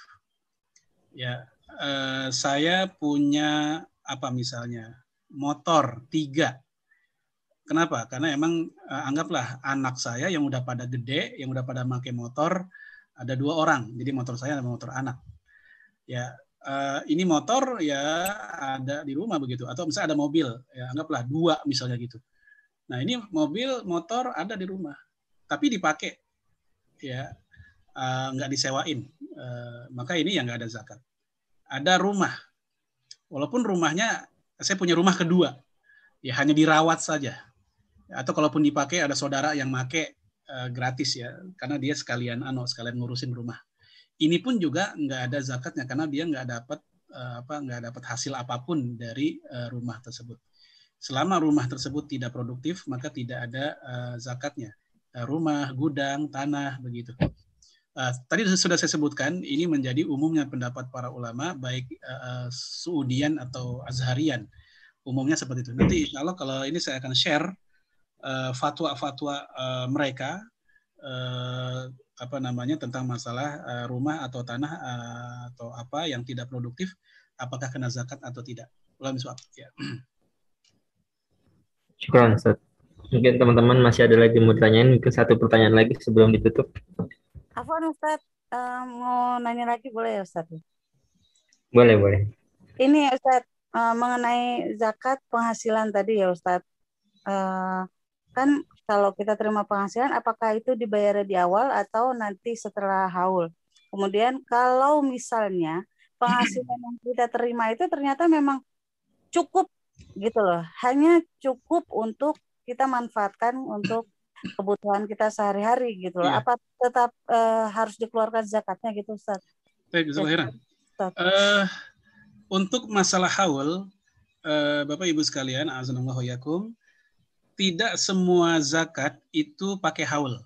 Ya, eh, saya punya apa misalnya motor tiga. Kenapa? Karena emang eh, anggaplah anak saya yang udah pada gede, yang udah pada pakai motor ada dua orang. Jadi motor saya ada motor anak. Ya, eh, ini motor ya ada di rumah begitu. Atau misalnya ada mobil, ya anggaplah dua misalnya gitu. Nah ini mobil, motor ada di rumah, tapi dipakai, ya eh, nggak disewain, maka ini yang nggak ada zakat. Ada rumah, walaupun rumahnya saya punya rumah kedua, ya hanya dirawat saja. Atau kalaupun dipakai ada saudara yang make eh, gratis ya, karena dia sekalian ano sekalian ngurusin rumah. Ini pun juga nggak ada zakatnya karena dia nggak dapat eh, apa nggak dapat hasil apa pun dari eh, rumah tersebut. Selama rumah tersebut tidak produktif, maka tidak ada zakatnya. Rumah, gudang, tanah, begitu. Eh, tadi sudah saya sebutkan, ini menjadi umumnya pendapat para ulama, baik eh, Suudian atau Azharian. Umumnya seperti itu. Nanti insya Allah kalau ini saya akan share fatwa-fatwa eh, mereka eh, apa namanya tentang masalah eh, rumah atau tanah eh, atau apa yang tidak produktif, apakah kena zakat atau tidak. Ulang ya. Syukur, Ustaz. Mungkin teman-teman masih ada lagi mau ditanyain, mungkin satu pertanyaan lagi sebelum ditutup. Afwan Ustadz, eh, mau nanya lagi boleh ya Ustadz? Boleh, boleh. Ini Ustadz, eh, mengenai zakat penghasilan tadi ya Ustadz. Eh, kan kalau kita terima penghasilan, apakah itu dibayar di awal atau nanti setelah haul? Kemudian kalau misalnya penghasilan yang kita terima itu ternyata memang cukup gitu loh, hanya cukup untuk kita manfaatkan untuk kebutuhan kita sehari-hari gitu loh. Iya. Apa tetap eh, harus dikeluarkan zakatnya gitu Ustaz? Baik. Ustaz. Eh, untuk masalah haul, eh, Bapak Ibu sekalian, azanallahu yakum, tidak semua zakat itu pakai haul.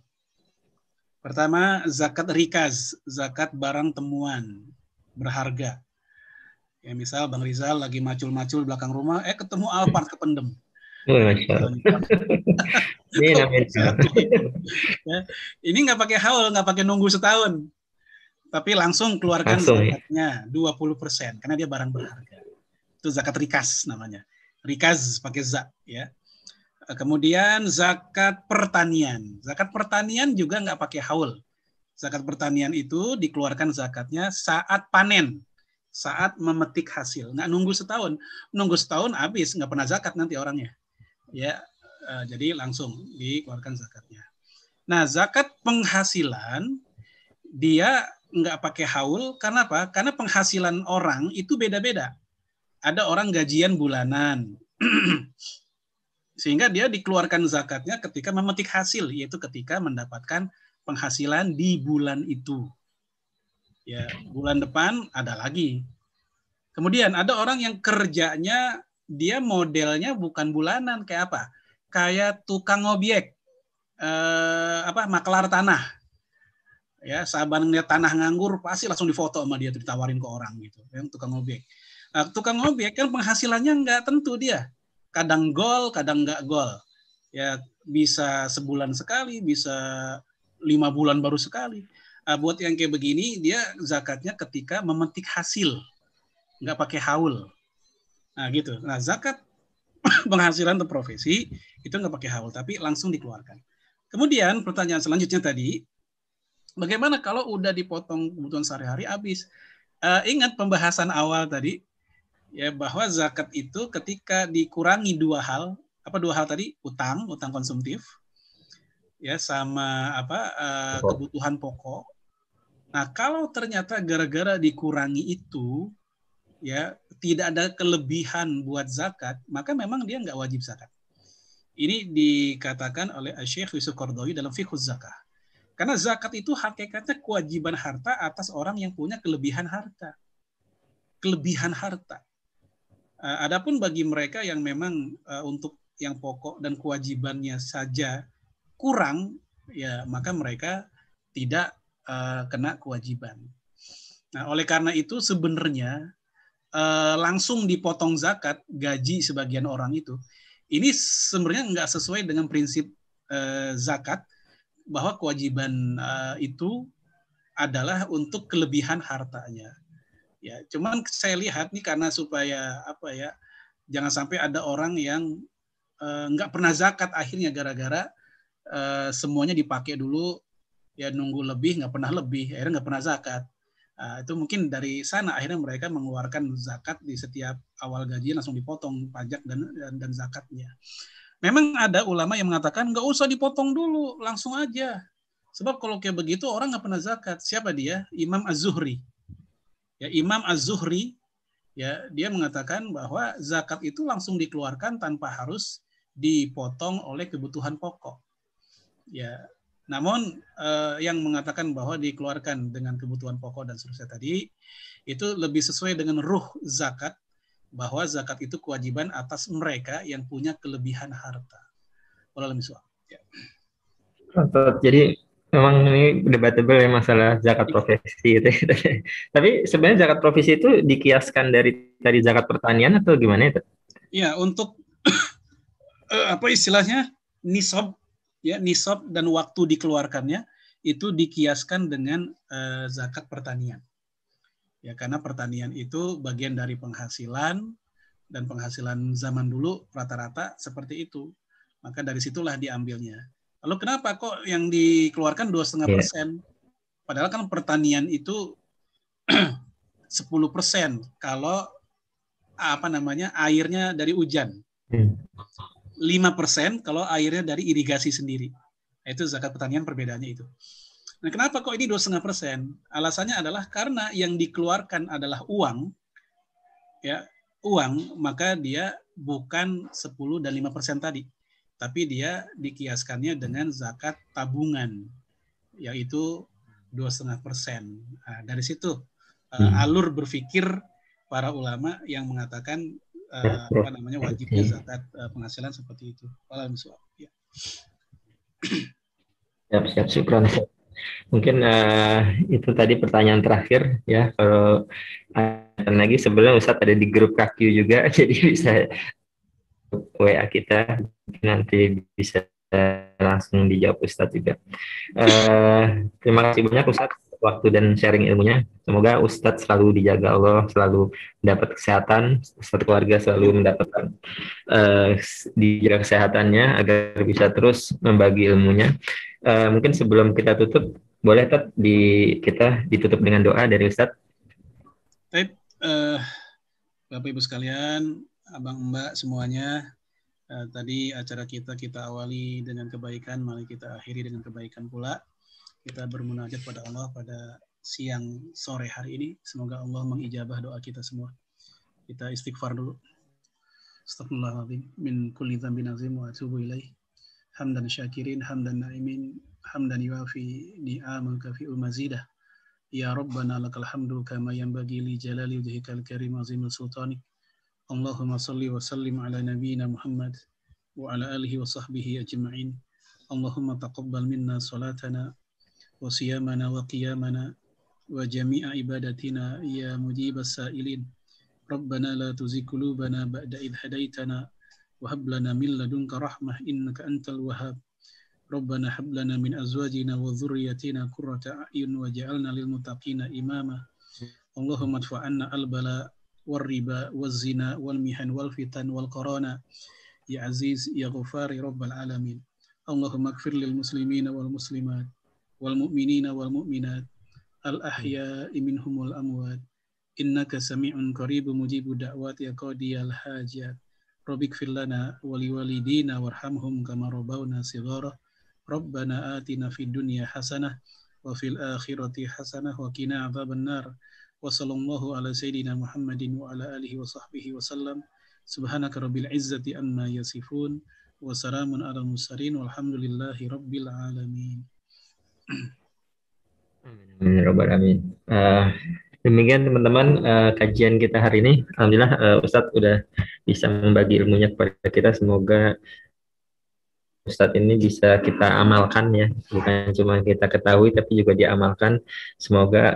Pertama, zakat rikaz, zakat barang temuan berharga. Ya misal Bang Rizal lagi macul-macul belakang rumah, eh ketemu Alphard kependem. Ini namanya. Ya, ini nggak pakai haul, nggak pakai nunggu setahun, tapi langsung keluarkan Langsung, ya. zakatnya 20% karena dia barang berharga. Itu zakat rikas namanya. Rikaz pakai za ya. Kemudian zakat pertanian. Zakat pertanian juga nggak pakai haul. Zakat pertanian itu dikeluarkan zakatnya saat panen, saat memetik hasil. Nggak nunggu setahun. Nunggu setahun habis, nggak pernah zakat nanti orangnya. Ya, eh, jadi langsung dikeluarkan zakatnya. Nah, zakat penghasilan dia nggak pakai haul karena apa? Karena penghasilan orang itu beda-beda. Ada orang gajian bulanan. Sehingga dia dikeluarkan zakatnya ketika memetik hasil, yaitu ketika mendapatkan penghasilan di bulan itu. Ya, bulan depan ada lagi. Kemudian ada orang yang kerjanya dia modelnya bukan bulanan kayak apa? Kayak tukang objek, eh, apa maklar tanah. Ya, saban ngeliat tanah nganggur pasti langsung difoto sama dia ditawarin ke orang gitu, yang tukang objek. Nah, tukang objek kan penghasilannya nggak tentu dia. Kadang gol, kadang nggak gol. Ya bisa sebulan sekali, bisa lima bulan baru sekali. Uh, buat yang kayak begini, dia zakatnya ketika memetik hasil, nggak pakai haul. Nah gitu. Nah zakat penghasilan atau profesi itu nggak pakai haul, tapi langsung dikeluarkan. Kemudian pertanyaan selanjutnya tadi, bagaimana kalau udah dipotong kebutuhan sehari-hari habis? Uh, ingat pembahasan awal tadi, ya bahwa zakat itu ketika dikurangi dua hal, apa dua hal tadi? Utang, utang konsumtif, ya sama apa uh, kebutuhan pokok Nah, kalau ternyata gara-gara dikurangi itu, ya tidak ada kelebihan buat zakat, maka memang dia nggak wajib zakat. Ini dikatakan oleh Syekh Yusuf Qardawi dalam Fiqhuz Zakah. Karena zakat itu hakikatnya kewajiban harta atas orang yang punya kelebihan harta. Kelebihan harta. Uh, adapun bagi mereka yang memang uh, untuk yang pokok dan kewajibannya saja kurang, ya maka mereka tidak uh, kena kewajiban. Nah, oleh karena itu sebenarnya uh, langsung dipotong zakat gaji sebagian orang itu, ini sebenarnya nggak sesuai dengan prinsip uh, zakat bahwa kewajiban uh, itu adalah untuk kelebihan hartanya. Ya, cuman saya lihat nih karena supaya apa ya, jangan sampai ada orang yang nggak uh, pernah zakat akhirnya gara-gara uh, semuanya dipakai dulu ya nunggu lebih nggak pernah lebih akhirnya nggak pernah zakat uh, itu mungkin dari sana akhirnya mereka mengeluarkan zakat di setiap awal gaji langsung dipotong pajak dan dan, dan zakatnya. Memang ada ulama yang mengatakan nggak usah dipotong dulu langsung aja. Sebab kalau kayak begitu orang nggak pernah zakat. Siapa dia? Imam Az-Zuhri. Ya Imam Az-Zuhri ya dia mengatakan bahwa zakat itu langsung dikeluarkan tanpa harus dipotong oleh kebutuhan pokok. Ya namun eh, yang mengatakan bahwa dikeluarkan dengan kebutuhan pokok dan seterusnya tadi itu lebih sesuai dengan ruh zakat bahwa zakat itu kewajiban atas mereka yang punya kelebihan harta. Ya. Jadi memang ini debatable ya masalah zakat profesi itu. Tapi sebenarnya zakat profesi itu dikiaskan dari dari zakat pertanian atau gimana itu? Ya, untuk eh, apa istilahnya nisab ya nisab dan waktu dikeluarkannya itu dikiaskan dengan uh, zakat pertanian. Ya karena pertanian itu bagian dari penghasilan dan penghasilan zaman dulu rata-rata seperti itu. Maka dari situlah diambilnya. Lalu kenapa kok yang dikeluarkan dua setengah iya. persen? Padahal kan pertanian itu 10 persen kalau apa namanya airnya dari hujan. Hmm. 5% kalau airnya dari irigasi sendiri. Itu zakat pertanian perbedaannya itu. Nah, kenapa kok ini 2,5 persen? Alasannya adalah karena yang dikeluarkan adalah uang, ya uang, maka dia bukan 10 dan 5 persen tadi, tapi dia dikiaskannya dengan zakat tabungan, yaitu 2,5 persen. Nah, dari situ uh, alur berpikir para ulama yang mengatakan uh, apa namanya wajibnya zakat uh, penghasilan seperti itu. Alam ya. Siap, siap, syukron. Mungkin uh, itu tadi pertanyaan terakhir ya. Kalau ada lagi sebenarnya Ustadz ada di grup KQ juga, jadi bisa WA kita nanti bisa langsung dijawab Ustadz juga. Uh, terima kasih banyak Ustadz waktu dan sharing ilmunya. Semoga Ustadz selalu dijaga Allah, selalu mendapat kesehatan, satu keluarga selalu mendapatkan uh, dijaga kesehatannya agar bisa terus membagi ilmunya. Uh, mungkin sebelum kita tutup, boleh tetap di kita ditutup dengan doa dari Ustadz. Baik, uh, Bapak Ibu sekalian, Abang Mbak semuanya, tadi acara kita kita awali dengan kebaikan, mari kita akhiri dengan kebaikan pula kita bermunajat pada Allah pada siang sore hari ini. Semoga Allah mengijabah doa kita semua. Kita istighfar dulu. Astagfirullahaladzim. Min kulli dzambin azim wa atubu ilaih. Hamdan syakirin, hamdan na'imin, hamdan yuafi ni'amal kafi'ul mazidah. Ya Rabbana lakal hamdu kama yanbaghi li jalali wajhikal karim azimul sultani. Allahumma salli wa sallim ala nabiyyina Muhammad wa ala alihi wa sahbihi ajma'in. Allahumma taqabbal minna salatana وصيامنا وقيامنا وجميع عبادتنا يا مجيب السائلين ربنا لا تزغ قلوبنا بعد إذ هديتنا وهب لنا من لدنك رحمة إنك أنت الوهاب ربنا هب لنا من أزواجنا وذريتنا قرة أعين وجعلنا للمتقين إماما اللهم ادفع عنا البلاء والربا والزنا والمحن والفتن والقرانا يا عزيز يا غفار رب العالمين اللهم اغفر للمسلمين والمسلمات wal mu'minina wal mu'minat al ahya'i wal amwat. Innaka sami'un qaribu mujibu da'wat ya qadiyal hajat. Rabbik fil lana wali walidina warhamhum kama rabbawna sighara. Rabbana atina fid dunya hasanah wa fil akhirati hasanah wa qina adhaban nar wa sallallahu ala sayidina muhammadin wa ala alihi wa sahbihi wa sallam. Subhanaka rabbil izzati amma yasifun wa salamun ala mursalin walhamdulillahi rabbil alamin. Uh, demikian teman-teman uh, kajian kita hari ini. Alhamdulillah uh, Ustadz udah bisa membagi ilmunya kepada kita. Semoga Ustadz ini bisa kita amalkan ya, bukan cuma kita ketahui tapi juga diamalkan. Semoga